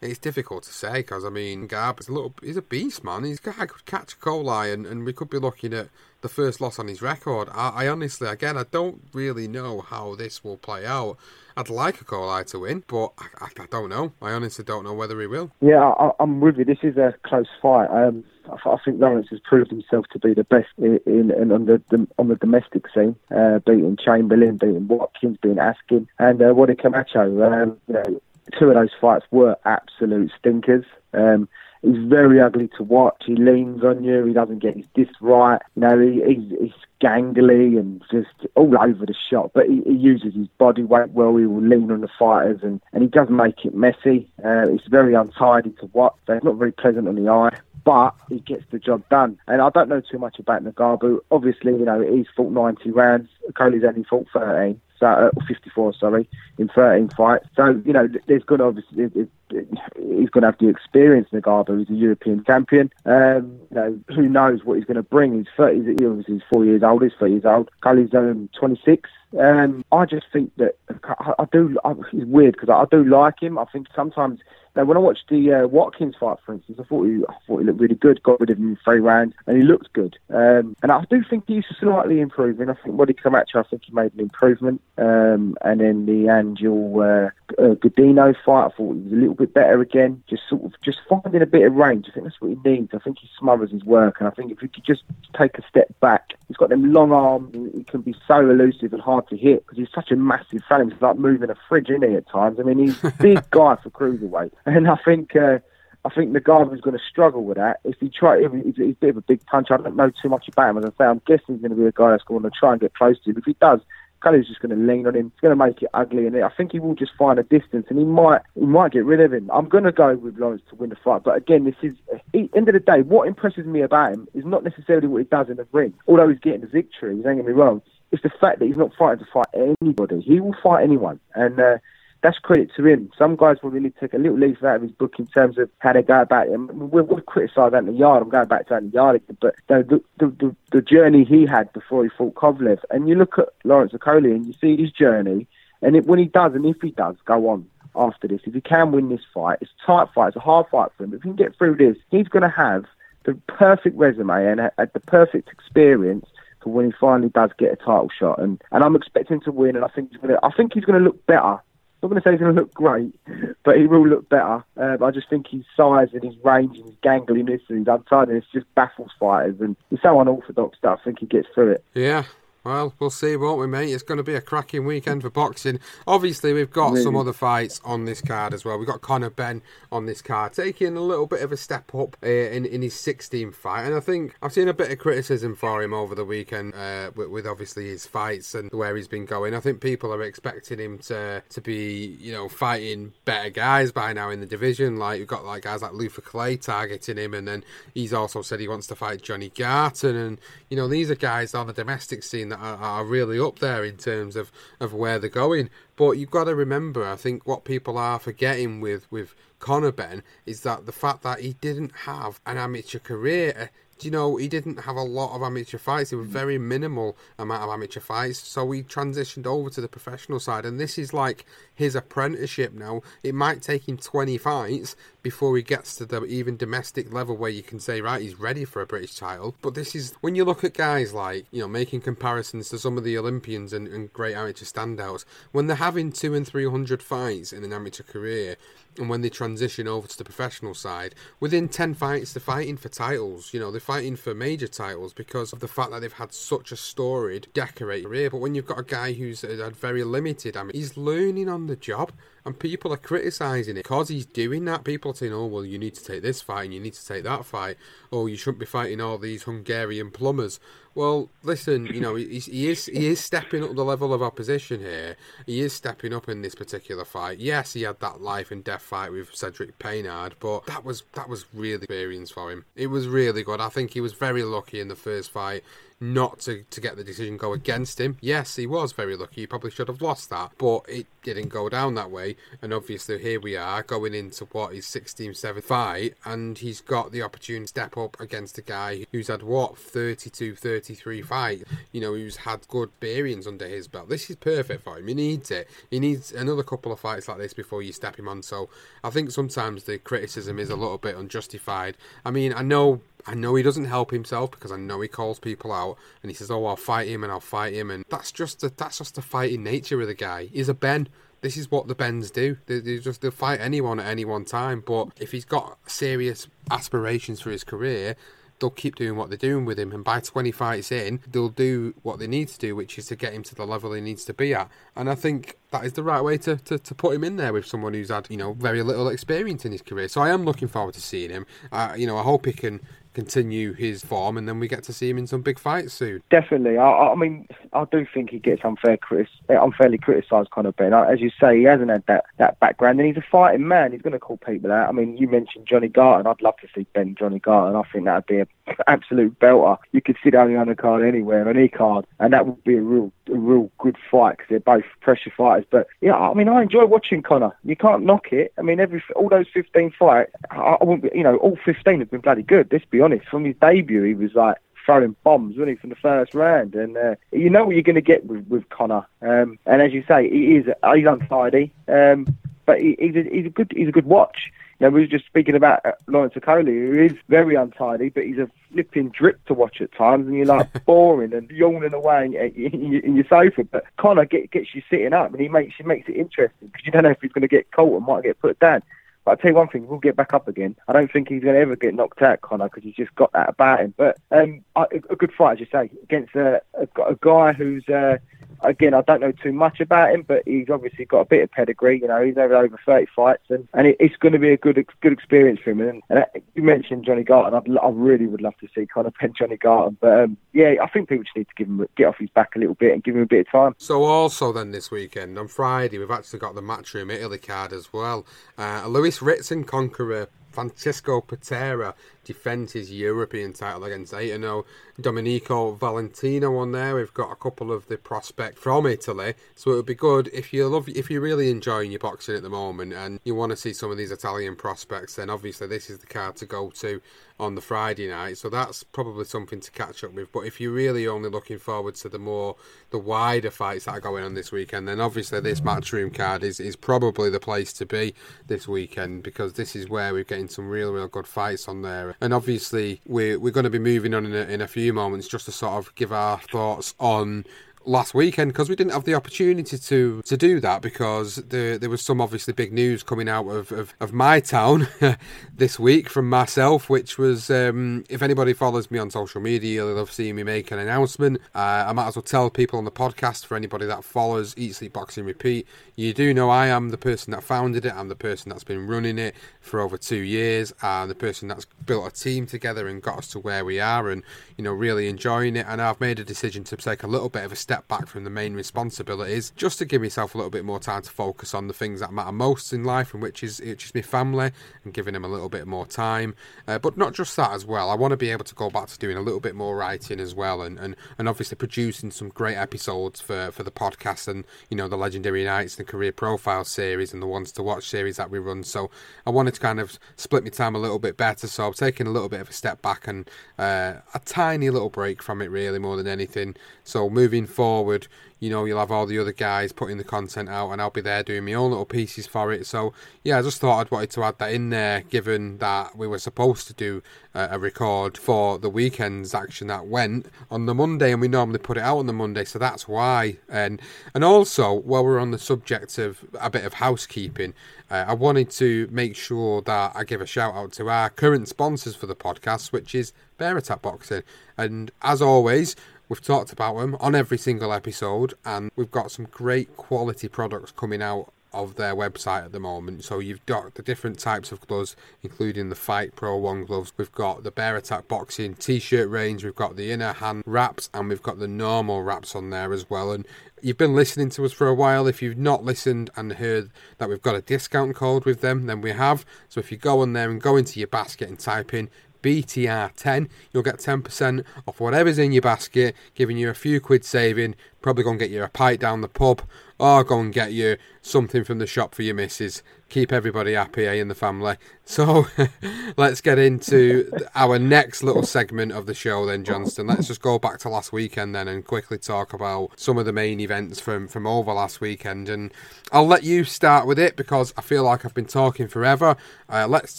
it's difficult to say because I mean, Garb is a little, he's a beast, man. He's guy could catch Okolie, and, and we could be looking at the first loss on his record. I, I, honestly, again, I don't really know how this will play out. I'd like a Okolie to win, but I, I, I, don't know. I honestly don't know whether he will. Yeah, I, am with you. This is a close fight. Um, I, think Lawrence has proved himself to be the best in, in, in on the, on the domestic scene, uh, beating Chamberlain, beating Watkins, beating Askin, and uh, Wadi Camacho. Um, you know, two of those fights were absolute stinkers. Um, he's very ugly to watch. He leans on you. He doesn't get his disc right. You know, he, he's, he's gangly and just all over the shop. But he, he, uses his body weight well. He will lean on the fighters and, and he does make it messy. Uh, it's very untidy to watch. So it's not very pleasant on the eye. But he gets the job done. And I don't know too much about Ngabu. Obviously, you know, he's fought 90 rounds. Coley's only fought 13 so, uh, 54, sorry, in 13 fights. So, you know, there's good, obviously, it, he's going to have the experience, Ngabu. He's a European champion. Um, you know, who knows what he's going to bring? He's 30, he's obviously he's four years old, he's 30 years old. Cully's um, 26. Um, I just think that I, I do. I, it's weird because I, I do like him. I think sometimes when I watched the uh, Watkins fight, for instance, I thought he, I thought he looked really good. Got rid of him in three rounds, and he looked good. Um, and I do think he's slightly improving. I think when he came at you, I think he made an improvement. Um, and then the Angel uh, uh, Godinez fight, I thought he was a little bit better again. Just sort of just finding a bit of range. I think that's what he needs. I think he smothers his work, and I think if he could just take a step back, he's got them long arms. And he can be so elusive and hard to hit because he's such a massive fan. He's like moving a fridge, isn't he? At times. I mean, he's a [laughs] big guy for cruiserweight and I think uh, I think Ngabu going to struggle with that. If he try, if he's, he's a bit of a big punch. I don't know too much about him. As I say, I'm guessing he's going to be a guy that's going to try and get close to him. If he does, Cully's just going to lean on him. He's going to make it ugly, and I think he will just find a distance, and he might he might get rid of him. I'm going to go with Lawrence to win the fight, but again, this is end of the day. What impresses me about him is not necessarily what he does in the ring, although he's getting the victory. Don't get me wrong. It's the fact that he's not fighting to fight anybody. He will fight anyone, and. Uh, that's credit to him. Some guys will really take a little leaf out of his book in terms of how they go about it. We'll, we'll criticise Anthony Yarde. I'm going back to Anthony Yarde, but the, the, the, the journey he had before he fought Kovalev, and you look at Lawrence Okolie and you see his journey, and it, when he does, and if he does, go on after this, if he can win this fight, it's a tight fight, it's a hard fight for him. If he can get through this, he's going to have the perfect resume and a, a, the perfect experience for when he finally does get a title shot. And, and I'm expecting to win, and I think he's going to. I think he's going to look better. I'm not going to say he's going to look great, but he will look better. Uh, I just think his size and his range and his gangliness and his untidiness just baffles fighters. And he's so unorthodox that I think he gets through it. Yeah, well, we'll see, won't we, mate? It's going to be a cracking weekend for boxing. Obviously, we've got really? some other fights on this card as well. We've got Conor Benn on this card, taking a little bit of a step up uh, in, in his 16th fight. And I think I've seen a bit of criticism for him over the weekend uh, with, with, obviously his fights and where he's been going. I think people are expecting him to to be, you know, fighting better guys by now in the division. Like, you've got like guys like Luther Clay targeting him, and then he's also said he wants to fight Johnny Garton. And, you know, these are guys on the domestic scene that are, are really up there in terms of, of where they're going. But you've got to remember, I think what people are forgetting with, with Conor Benn is that the fact that he didn't have an amateur career do you know, he didn't have a lot of amateur fights. It was very minimal amount of amateur fights. So he transitioned over to the professional side, and this is like his apprenticeship now. It might take him 20 fights before he gets to the even domestic level where you can say, right, he's ready for a British title. But this is when you look at guys like, you know, making comparisons to some of the Olympians and, and great amateur standouts, when they're having two and three hundred fights in an amateur career, and when they transition over to the professional side, within 10 fights, they're fighting for titles. You know, they're fighting for major titles because of the fact that they've had such a storied, decorated career. But when you've got a guy who's had very limited, I mean, he's learning on the job and people are criticising it because he's doing that. People are saying, "Oh, well, you need to take this fight and you need to take that fight. Oh, you shouldn't be fighting all these Hungarian plumbers." Well, listen, you know, he is he is stepping up the level of opposition here. He is stepping up in this particular fight. Yes, he had that life and death fight with Cedric Peynaud, but that was that was really experience for him. It was really good. I think he was very lucky in the first fight not to, to get the decision go against him. Yes, he was very lucky. He probably should have lost that, but it didn't go down that way. And obviously, here we are going into what is 16 7 fight, and he's got the opportunity to step up against a guy who's had what 32 33 fight. You know, he's had good experience under his belt. This is perfect for him. He needs it. He needs another couple of fights like this before you step him on. So I think sometimes the criticism is a little bit unjustified. I mean, I know I know he doesn't help himself because I know he calls people out and he says, "Oh, I'll fight him and I'll fight him," and that's just the, that's just the fighting nature of the guy. He's a Benn. This is what the Benns do. They, they just they'll fight anyone at any one time. But if he's got serious aspirations for his career, they'll keep doing what they're doing with him. And by 20 fights in, they'll do what they need to do, which is to get him to the level he needs to be at. And I think that is the right way to, to, to put him in there with someone who's had, you know, very little experience in his career. So I am looking forward to seeing him. Uh, you know, I hope he can continue his form, and then we get to see him in some big fights soon. Definitely. I, I mean, I do think he gets unfair critic, uh, unfairly criticised, Conor Benn. As you say, he hasn't had that, that background, and he's a fighting man. He's going to call people out. I mean, you mentioned Johnny Garton. I'd love to see Benn Johnny Garton. I think that would be an [laughs] absolute belter. You could sit on the undercard anywhere, any card, and that would be a real, a real good fight because they're both pressure fighters. But yeah, I mean, I enjoy watching Conor. You can't knock it. I mean, every all those 15 fights, I, I wouldn't, be, you know, all 15 have been bloody good. Let's be honest, from his debut, he was like throwing bombs, wasn't he, from the first round? And uh, you know what you're going to get with, with Conor. Um, and as you say, he is he's untidy, um, but he, he's, a, he's a good he's a good watch. You know, we were just speaking about uh, Lawrence Okolie, who is very untidy, but he's a flipping drip to watch at times, and you're like [laughs] boring and yawning away in, in, in your sofa. But Conor get, gets you sitting up, and he makes he makes it interesting because you don't know if he's going to get caught or might get put down. But I'll tell you one thing, we'll get back up again. I don't think he's going to ever get knocked out, Conor, because he's just got that about him. But um, a, a good fight, as you say, against a, a, a guy who's, uh, again, I don't know too much about him, but he's obviously got a bit of pedigree. You know, he's over over 30 fights, and, and it, it's going to be a good good experience for him. And, and uh, you mentioned Johnny Garton. I'd, I really would love to see Conor Benn [laughs] Johnny Garton. But um, yeah, I think people just need to give him get off his back a little bit and give him a bit of time. So also then this weekend on Friday, we've actually got the Matchroom Italy card as well. Uh, Lewis Ritson conqueror Francesco Patera defends his European title against Aitano. Domenico Valentino on there. We've got a couple of the prospect from Italy, so it would be good if you love if you're really enjoying your boxing at the moment and you want to see some of these Italian prospects. Then obviously this is the card to go to on the Friday night, so that's probably something to catch up with. But if you're really only looking forward to the more the wider fights that are going on this weekend, then obviously this matchroom card is, is probably the place to be this weekend because this is where we're getting some real real good fights on there. And obviously we're we're going to be moving on in a, in a few moments just to sort of give our thoughts on last weekend because we didn't have the opportunity to to do that because there there was some obviously big news coming out of, of, of my town [laughs] this week from myself which was um, if anybody follows me on social media they'll have seen me make an announcement. Uh, I might as well tell people on the podcast for anybody that follows Eat Sleep Boxing Repeat. You do know I am the person that founded it. I'm the person that's been running it for over two years. And the person that's built a team together and got us to where we are and you know really enjoying it. And I've made a decision to take a little bit of a step back from the main responsibilities just to give myself a little bit more time to focus on the things that matter most in life and which is which is my family and giving them a little bit more time. Uh, but not just that as well. I want to be able to go back to doing a little bit more writing as well and, and, and obviously producing some great episodes for, for the podcast and you know the legendary nights and the career profile series and the ones to watch series that we run. So I wanted to kind of split my time a little bit better. So I'm taking a little bit of a step back and uh, a tiny little break from it really more than anything. So moving forward forward, you know, you'll have all the other guys putting the content out, and I'll be there doing my own little pieces for it. So, yeah, I just thought I'd wanted to add that in there, given that we were supposed to do uh, a record for the weekend's action that went on the Monday, and we normally put it out on the Monday, so that's why. And and also, while we're on the subject of a bit of housekeeping, uh, I wanted to make sure that I give a shout out to our current sponsors for the podcast, which is Bear Attack Boxing. And as always, We've talked about them on every single episode, and we've got some great quality products coming out of their website at the moment. So you've got the different types of gloves, including the Fight Pro One gloves. We've got the Bear Attack Boxing T-shirt range. We've got the inner hand wraps, and we've got the normal wraps on there as well. And you've been listening to us for a while. If you've not listened and heard that we've got a discount code with them, then we have. So if you go on there and go into your basket and type in BTR10. You'll get 10% off whatever's in your basket, giving you a few quid saving. Probably going to get you a pint down the pub or go and get you something from the shop for your missus. Keep everybody happy eh, in the family. So [laughs] let's get into our next little segment of the show then, Johnston. Let's just go back to last weekend then and quickly talk about some of the main events from, from over last weekend. And I'll let you start with it because I feel like I've been talking forever. Uh, let's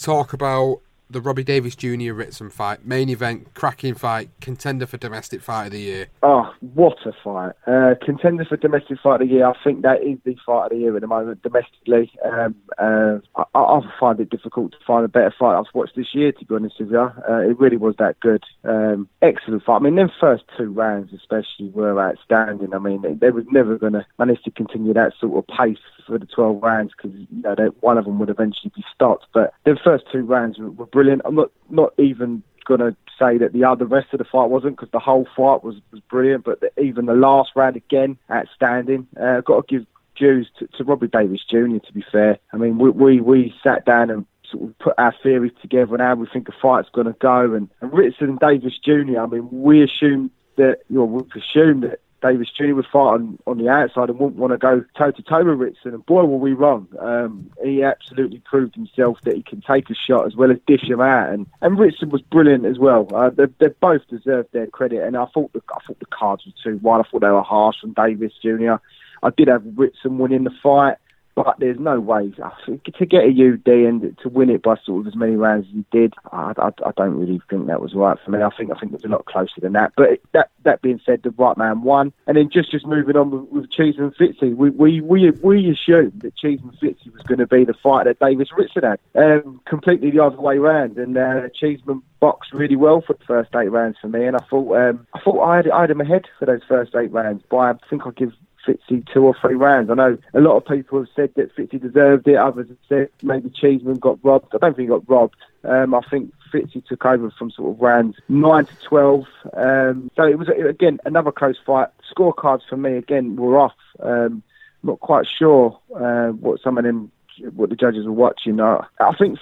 talk about the Robbie Davies Jr. Ritson fight, main event, cracking fight, contender for domestic fight of the year. Oh, what a fight! Uh, contender for domestic fight of the year. I think that is the fight of the year at the moment domestically. Um, uh, I, I, find it difficult to find a better fight I've watched this year. To be honest with you, uh, it really was that good. Um, excellent fight. I mean, them first two rounds especially were outstanding. I mean, they, they were never going to manage to continue that sort of pace for the 12 rounds because you know, one of them would eventually be stopped. But the first two rounds were, were brilliant. I'm not not even going to say that the other rest of the fight wasn't because the whole fight was, was brilliant. But the, even the last round again, outstanding. Uh, got to give dues to, to Robbie Davies Jr. To be fair, I mean we we, we sat down and sort of put our theories together and how we think a fight's going to go. And, and and Davies Jr. I mean we assumed that you know we assumed that Davies Jr. would fight on, on the outside and wouldn't want to go toe to toe with Ritson. And boy, were we wrong. Um, he absolutely proved himself that he can take a shot as well as dish him out. And, and Ritson was brilliant as well. Uh, they, they both deserved their credit. And I thought the, I thought the cards were too wide. I thought they were harsh from Davies Jr. I did have Ritson winning the fight. But there's no way to get a UD and to win it by sort of as many rounds as he did. I, I, I, don't really think that was right for me. I think I think it was a lot closer than that. But that that being said, the right man won. And then just just moving on with, with Cheeseman Fitzy, we we we we assumed that Cheeseman Fitzy was going to be the fight that Davies Ritson had. Um, completely the other way round, and uh, Cheeseman boxed really well for the first eight rounds for me. And I thought um, I thought I had I had him ahead for those first eight rounds. But I think I give Fitzy two or three rounds. I know a lot of people have said that Fitzy deserved it. Others have said maybe Cheeseman got robbed. I don't think he got robbed. Um, I think Fitzy took over from sort of rounds nine to twelve. Um, so it was again another close fight. Scorecards for me again were off. Um, not quite sure uh, what some of them what the judges were watching. I, I think,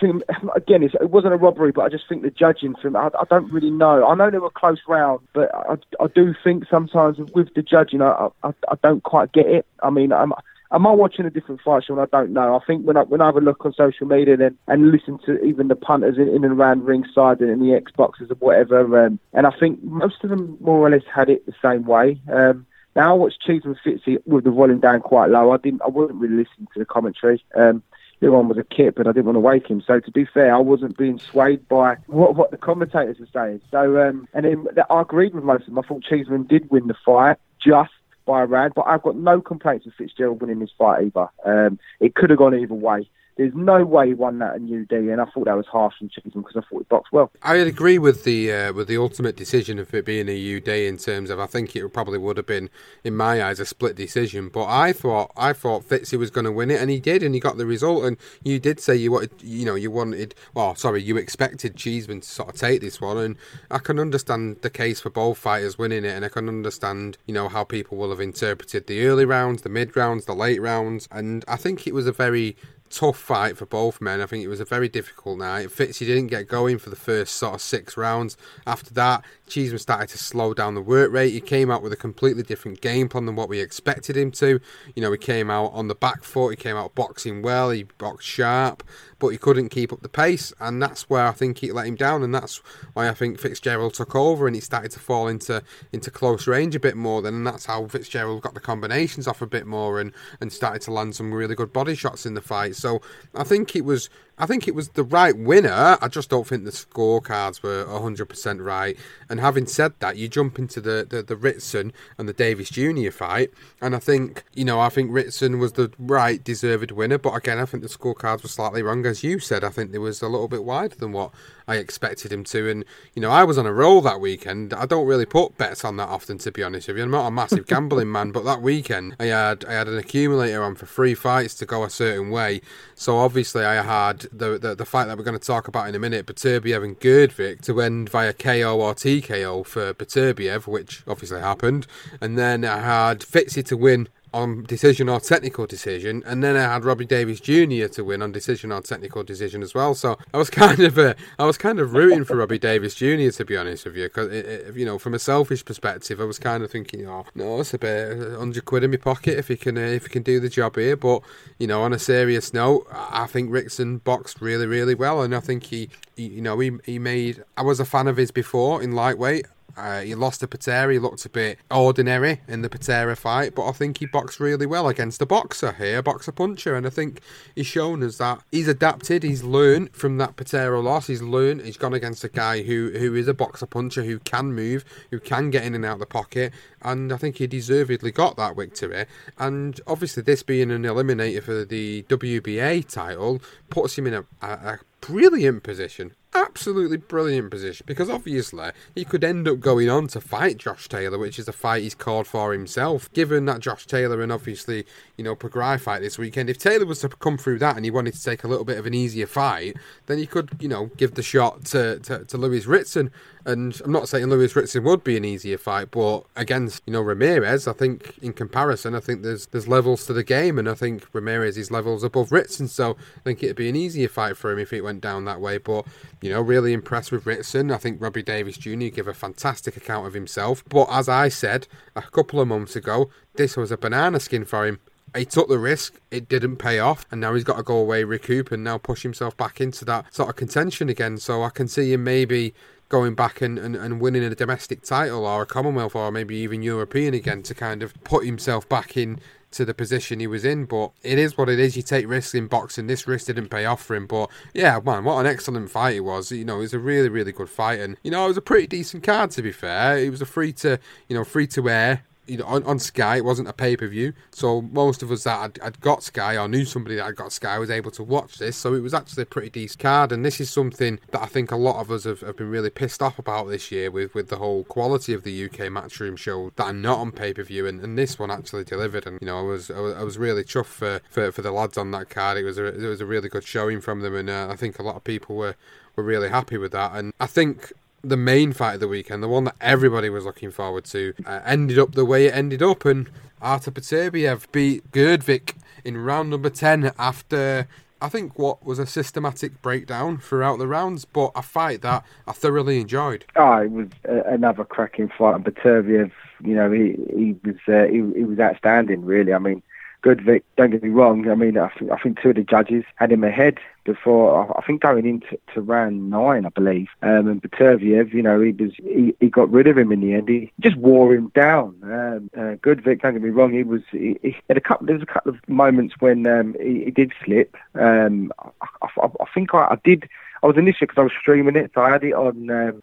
again, it wasn't a robbery, but I just think the judging from I, I don't really know. I know they were close round, but I, I do think sometimes with the judging, I, I, I don't quite get it. I mean, I'm. Am I watching a different fight show? And I don't know. I think when I when I have a look on social media and and listen to even the punters in, in and around ringside and in the Xboxes and whatever, um, and I think most of them more or less had it the same way. Um, now I watched Cheeseman Fitzy with the volume down quite low. I didn't. I wasn't really listening to the commentary. Um, the other one was a kid, but I didn't want to wake him. So to be fair, I wasn't being swayed by what, what the commentators were saying. So um, and then I agreed with most of them. I thought Cheeseman did win the fight just by a round, but I've got no complaints with Fitzgerald winning this fight either. Um, it could have gone either way. There's no way he won that in UD, and I thought that was harsh on Cheeseman because I thought he boxed well. I agree with the uh, with the ultimate decision of it being a UD in terms of I think it probably would have been in my eyes a split decision. But I thought I thought Fitzy was going to win it, and he did, and he got the result. And you did say you wanted, you know, you wanted, well, sorry, you expected Cheeseman to sort of take this one, and I can understand the case for both fighters winning it, and I can understand, you know, how people will have interpreted the early rounds, the mid rounds, the late rounds, and I think it was a very tough fight for both men. I think it was a very difficult night. Fitzy didn't get going for the first sort of six rounds. After that, Cheeseman started to slow down the work rate. He came out with a completely different game plan than what we expected him to. You know, he came out on the back foot, he came out boxing well, he boxed sharp, but he couldn't keep up the pace, and that's where I think he let him down, and that's why I think Fitzgerald took over and he started to fall into into close range a bit more. Then, and that's how Fitzgerald got the combinations off a bit more and and started to land some really good body shots in the fight. So I think it was I think it was the right winner. I just don't think the scorecards were 100% right. And having said that, you jump into the, the, the Ritson and the Davies Jr. fight. And I think, you know, I think Ritson was the right deserved winner. But again, I think the scorecards were slightly wrong. As you said, I think there was a little bit wider than what I expected him to. And, you know, I was on a roll that weekend. I don't really put bets on that often, to be honest with you. I'm not a massive [laughs] gambling man, but that weekend I had I had an accumulator on for three fights to go a certain way. So obviously I had the, the, the fight that we're going to talk about in a minute, Beterbiev and Gvozdyk, to end via KO or TKO for Beterbiev, which obviously happened. And then I had Fitzy to win on decision or technical decision, and then I had Robbie Davies Jr. to win on decision or technical decision as well. So I was [laughs] kind of uh, I was kind of rooting for Robbie Davies Jr. to be honest with you, because you know from a selfish perspective, I was kind of thinking, oh no, it's a bit hundred quid in my pocket if he can uh, if he can do the job here. But you know, on a serious note, I think Ritson boxed really really well, and I think he, he you know he he made. I was a fan of his before in lightweight. Uh, he lost to Patera. He looked a bit ordinary in the Patera fight, but I think he boxed really well against a boxer here, a boxer puncher. And I think he's shown us that he's adapted. He's learned from that Patera loss. He's learned. He's gone against a guy who who is a boxer puncher, who can move, who can get in and out of the pocket. And I think he deservedly got that victory. And obviously, this being an eliminator for the WBA title puts him in a, a, a brilliant position absolutely brilliant position because obviously he could end up going on to fight Josh Taylor, which is a fight he's called for himself. Given that Josh Taylor and obviously you know Prograis fight this weekend, if Taylor was to come through that and he wanted to take a little bit of an easier fight, then he could you know give the shot to to, to Lewis Ritson. And I'm not saying Lewis Ritson would be an easier fight, but against you know Ramirez, I think in comparison, I think there's there's levels to the game, and I think Ramirez is levels above Ritson, so I think it'd be an easier fight for him if it went down that way. But you know, really impressed with Ritson. I think Robbie Davies Jr. gave a fantastic account of himself. But as I said a couple of months ago, this was a banana skin for him he took the risk, it didn't pay off, and now he's got to go away, recoup, and now push himself back into that sort of contention again. So I can see him maybe going back and, and, and winning a domestic title or a Commonwealth or maybe even European again to kind of put himself back in to the position he was in. But it is what it is. You take risks in boxing. This risk didn't pay off for him. But yeah, man, what an excellent fight it was. You know, it was a really, really good fight. And, you know, it was a pretty decent card to be fair. It was a free to, you know, free to air you know, on, on Sky. It wasn't a pay per view, so most of us that had, had, got Sky or knew somebody that had got Sky was able to watch this. So it was actually a pretty decent card, and this is something that I think a lot of us have, have been really pissed off about this year with, with the whole quality of the UK matchroom show that are not on pay per view, and, and this one actually delivered. And you know, I was I was, I was really chuffed for, for, for the lads on that card. It was a, it was a really good showing from them, and uh, I think a lot of people were were really happy with that. And I think the main fight of the weekend, the one that everybody was looking forward to, uh, ended up the way it ended up, and Artur Beterbiev beat Gvozdyk in round number 10 after I think what was a systematic breakdown throughout the rounds, but a fight that I thoroughly enjoyed. Oh, it was uh, another cracking fight, and Beterbiev, you know, he he was uh, he, he was outstanding. Really, I mean, Gvozdyk, don't get me wrong. I mean, I think, I think two of the judges had him ahead before. I think going into to round nine, I believe. Um, and Beterbiev, you know, he was he, he got rid of him in the end. He just wore him down. Um, uh, don't get me wrong. He was he, he had a couple. There was a couple of moments when um, he, he did slip. Um, I, I, I think I, I did. I was initially because I was streaming it, so I had it on. Um,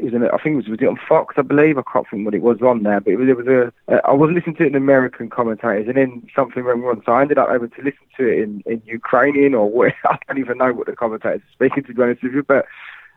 it I think it was, was it on Fox, I believe. I can't think what it was on there, but it was. It was a. Uh, I was listening to it in American commentators, and then something went wrong, so I ended up able to listen to it in, in Ukrainian or what. [laughs] I don't even know what the commentators are speaking to be honest with you, but.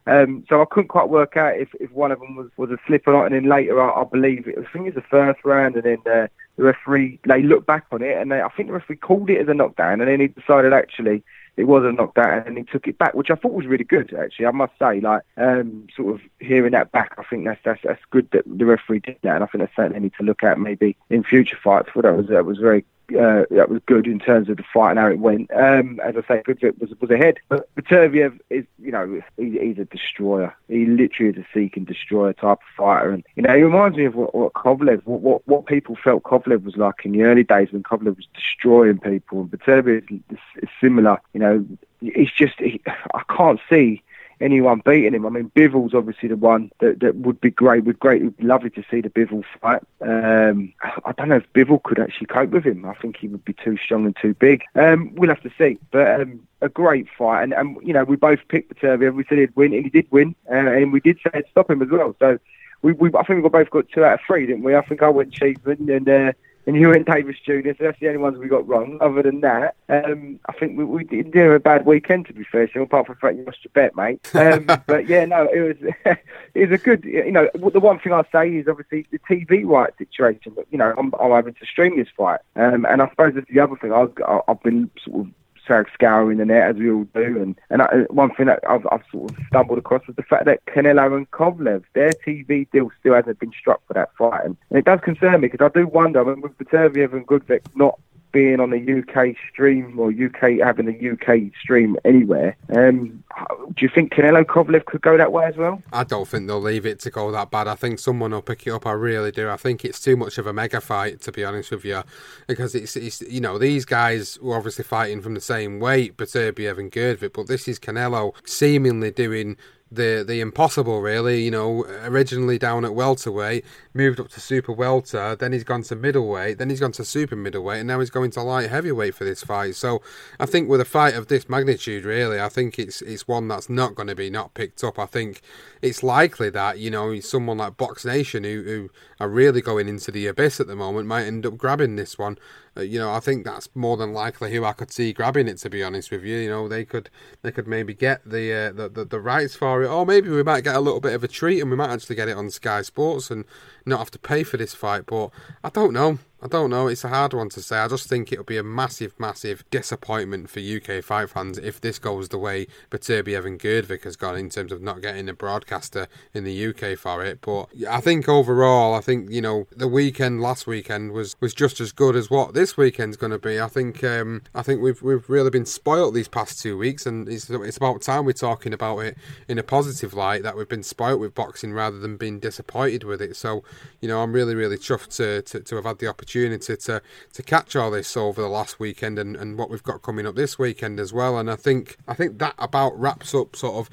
Um, so I couldn't quite work out if, if one of them was, was a slip or not. And then later, I, I believe it. I think it was the first round, and then uh, the referee they looked back on it, and they, I think the referee called it as a knockdown, and then he decided actually it was a knockdown and he took it back, which I thought was really good actually. I must say, like um, sort of hearing that back, I think that's that's that's good that the referee did that, and I think that's something they need to look at maybe in future fights. For that was that was very uh, that was good in terms of the fight and how it went. Um, as I say, Gvozdyk was was ahead, but Beterbiev is you know he, he's a destroyer. He literally is a seek and destroyer type of fighter, and you know he reminds me of what, what Kovalev, what, what what people felt Kovalev was like in the early days when Kovalev was destroying people. And Beterbiev is, is, similar. You know, he's just he, I can't see anyone beating him. I mean, Bivol's obviously the one that, that would be great. Would great, would lovely to see the Bivol fight. Um, I don't know if Bivol could actually cope with him. I think he would be too strong and too big. Um, we'll have to see. But um, a great fight, and, and you know, we both picked Beterbiev. We said he'd win, and he did win, uh, and we did say it'd stop him as well. So. We, we, I think we both got two out of three, didn't we? I think I went Cheeseman and uh, and you went Davies Jr. So that's the only ones we got wrong. Other than that, um, I think we, we didn't do a bad weekend to be fair. So apart from the fact you lost your bet, mate. Um, [laughs] but yeah, no, it was [laughs] it was a good. You know, the one thing I say is obviously the TV right situation. But you know, I'm, I'm having to stream this fight, um, and I suppose that's the other thing. I've I've been sort of Sarah scouring the net as we all do. And and I, one thing that I've, I've sort of stumbled across was the fact that Canelo and Kovalev, their TV deal still hasn't been struck for that fight, and, it does concern me because I do wonder. I mean, with and Gvozdyk not being on a UK stream or UK having a UK stream anywhere. Um, do you think Canelo Kovalev could go that way as well? I don't think they'll leave it to go that bad. I think someone will pick it up. I really do. I think it's too much of a mega fight, to be honest with you, because it's, it's you know these guys were obviously fighting from the same weight, Beterbiev and Gvozdyk, but this is Canelo seemingly doing the the impossible really you know originally down at welterweight moved up to super welter then he's gone to middleweight then he's gone to super middleweight and now he's going to light heavyweight for this fight. So i think with a fight of this magnitude really i think it's it's one that's not going to be not picked up. I think it's likely that you know someone like BoxNation who, who are really going into the abyss at the moment might end up grabbing this one you know, I think that's more than likely who I could see grabbing it. To be honest with you, you know, they could they could maybe get the, uh, the, the the rights for it, or maybe we might get a little bit of a treat and we might actually get it on Sky Sports and not have to pay for this fight. But I don't know. I don't know. It's a hard one to say. I just think it'll be a massive, massive disappointment for UK fight fans if this goes the way Beterbiev and Gvozdyk has gone in terms of not getting a broadcaster in the UK for it. But I think overall, I think you know the weekend last weekend was, was just as good as what this weekend's going to be. I think um, I think we've we've really been spoilt these past two weeks, and it's it's about time we're talking about it in a positive light that we've been spoilt with boxing rather than being disappointed with it. So you know, I'm really really chuffed to to, to have had the opportunity opportunity to to catch all this over the last weekend and, and what we've got coming up this weekend as well. And I think I think that about wraps up sort of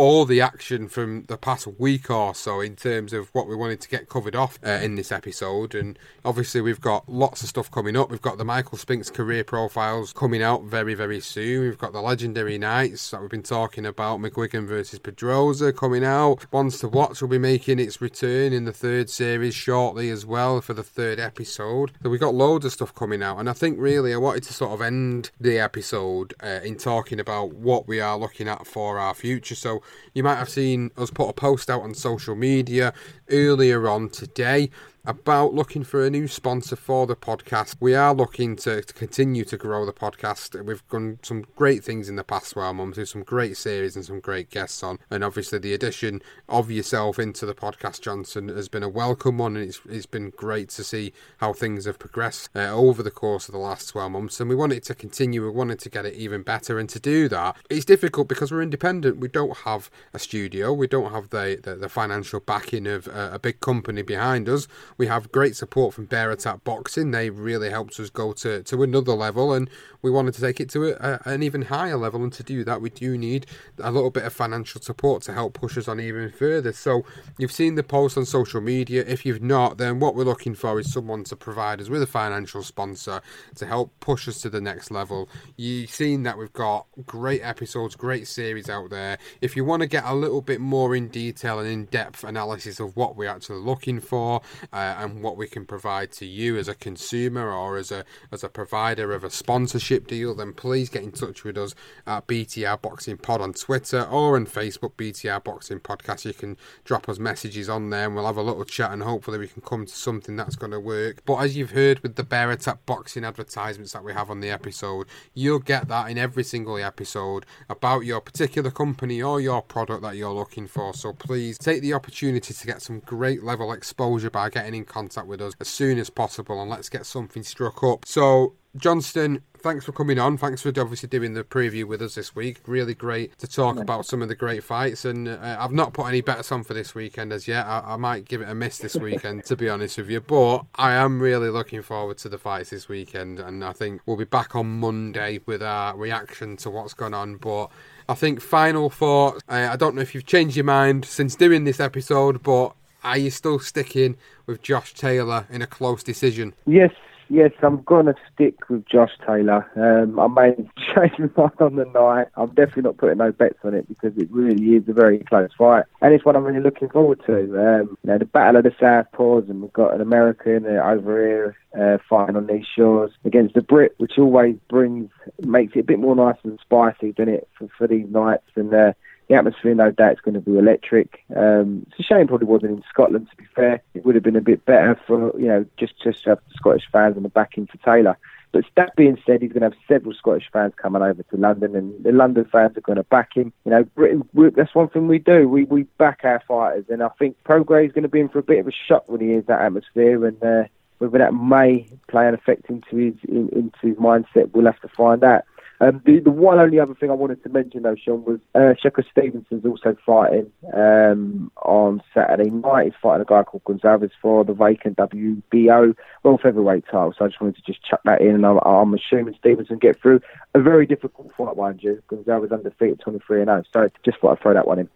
all the action from the past week or so in terms of what we wanted to get covered off uh, in this episode. And obviously, we've got lots of stuff coming up. We've got the Michael Spinks career profiles coming out very, very soon. We've got the legendary nights that we've been talking about McGuigan versus Pedroza coming out. Once to Watch will be making its return in the third series shortly as well for the third episode. So we've got loads of stuff coming out. And I think really I wanted to sort of end the episode uh, in talking about what we are looking at for our future. So you might have seen us put a post out on social media earlier on today about looking for a new sponsor for the podcast. We are looking to, to continue to grow the podcast. We've done some great things in the past 12 months, with some great series and some great guests on. And obviously, the addition of yourself into the podcast, Johnson, has been a welcome one. And it's, it's been great to see how things have progressed uh, over the course of the last 12 months. And we want it to continue. We wanted to get it even better. And to do that, it's difficult because we're independent. We don't have a studio, we don't have the, the, the financial backing of uh, a big company behind us. We have great support from Bear Attack Boxing. They really helped us go to, to another level, and we wanted to take it to a, an even higher level. And to do that, we do need a little bit of financial support to help push us on even further. So, you've seen the post on social media. If you've not, then what we're looking for is someone to provide us with a financial sponsor to help push us to the next level. You've seen that we've got great episodes, great series out there. If you want to get a little bit more in detail and in depth analysis of what we're actually looking for, uh, and what we can provide to you as a consumer or as a as a provider of a sponsorship deal, then please get in touch with us at BTR Boxing Pod on Twitter or on Facebook, BTR Boxing Podcast. You can drop us messages on there and we'll have a little chat and hopefully we can come to something that's going to work. But as you've heard with the Bear Attack Boxing advertisements that we have on the episode, you'll get that in every single episode about your particular company or your product that you're looking for. So please take the opportunity to get some great level exposure by getting in contact with us as soon as possible and let's get something struck up. So, Johnston, thanks for coming on. Thanks for obviously doing the preview with us this week. Really great to talk about some of the great fights. And uh, I've not put any bets on for this weekend as yet. I, I might give it a miss this weekend, to be honest with you. But I am really looking forward to the fights this weekend. And I think we'll be back on Monday with our reaction to what's gone on. But I think final thought. Uh, I don't know if you've changed your mind since doing this episode, but are you still sticking with Josh Taylor in a close decision? Yes, yes, I'm going to stick with Josh Taylor. Um, I may change my mind on the night. I'm definitely not putting no bets on it because it really is a very close fight. And it's what I'm really looking forward to. Um, you know, the Battle of the Southpaws, and we've got an American uh, over here uh, fighting on these shores against the Brit, which always brings, makes it a bit more nice and spicy, doesn't it, for, for these nights. And uh, the atmosphere, no doubt, is going to be electric. Um, it's a shame probably wasn't in Scotland. To be fair, it would have been a bit better for you know just just to have Scottish fans and the backing for Taylor. But that being said, he's going to have several Scottish fans coming over to London, and the London fans are going to back him. You know, Britain, that's one thing we do. We we back our fighters, and I think Prograis is going to be in for a bit of a shock when he hears that atmosphere, and uh, whether that may play an effect into his in, into his mindset, we'll have to find out. Um, the, the one only other thing I wanted to mention though, Sean, was uh, Shakur Stevenson's also fighting um, on Saturday night. He's fighting a guy called Gonzalez for the vacant WBO World Featherweight title. So I just wanted to just chuck that in, and I'm, I'm assuming Stevenson get through a very difficult fight, mind you. Gonzalez undefeated, 23 and 0. So just thought I'd throw that one in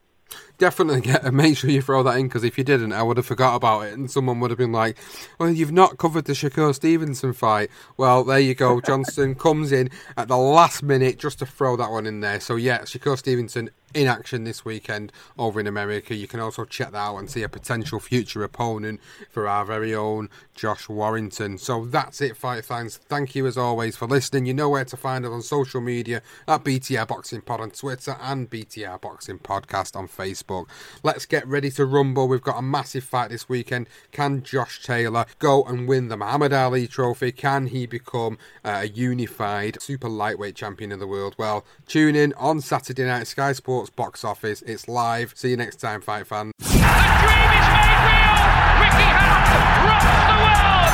definitely get make sure you throw that in because if you didn't, I would have forgot about it, and someone would have been like, "Well, you've not covered the Shakur Stevenson fight." Well, there you go. [laughs] Johnston comes in at the last minute just to throw that one in there. So yeah, Shakur Stevenson in action this weekend over in America. You can also check that out and see a potential future opponent for our very own Josh Warrington. So that's it, fight fans. Thank you as always for listening. You know where to find us on social media at BTR Boxing Pod on Twitter and BTR Boxing Podcast on Facebook. Let's get ready to rumble. We've got a massive fight this weekend. Can Josh Taylor go and win the Muhammad Ali Trophy? Can he become uh, a unified super lightweight champion of the world? Well, tune in on Saturday night, Sky Sports Sports box office. It's live. See you next time, fight fan. The dream is made real. Ricky Hatton rocks the world.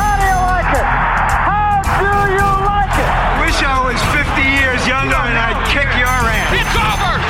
How do you like it? How do you like it? Wish I was 50 years younger and I'd kick your ass. It's over.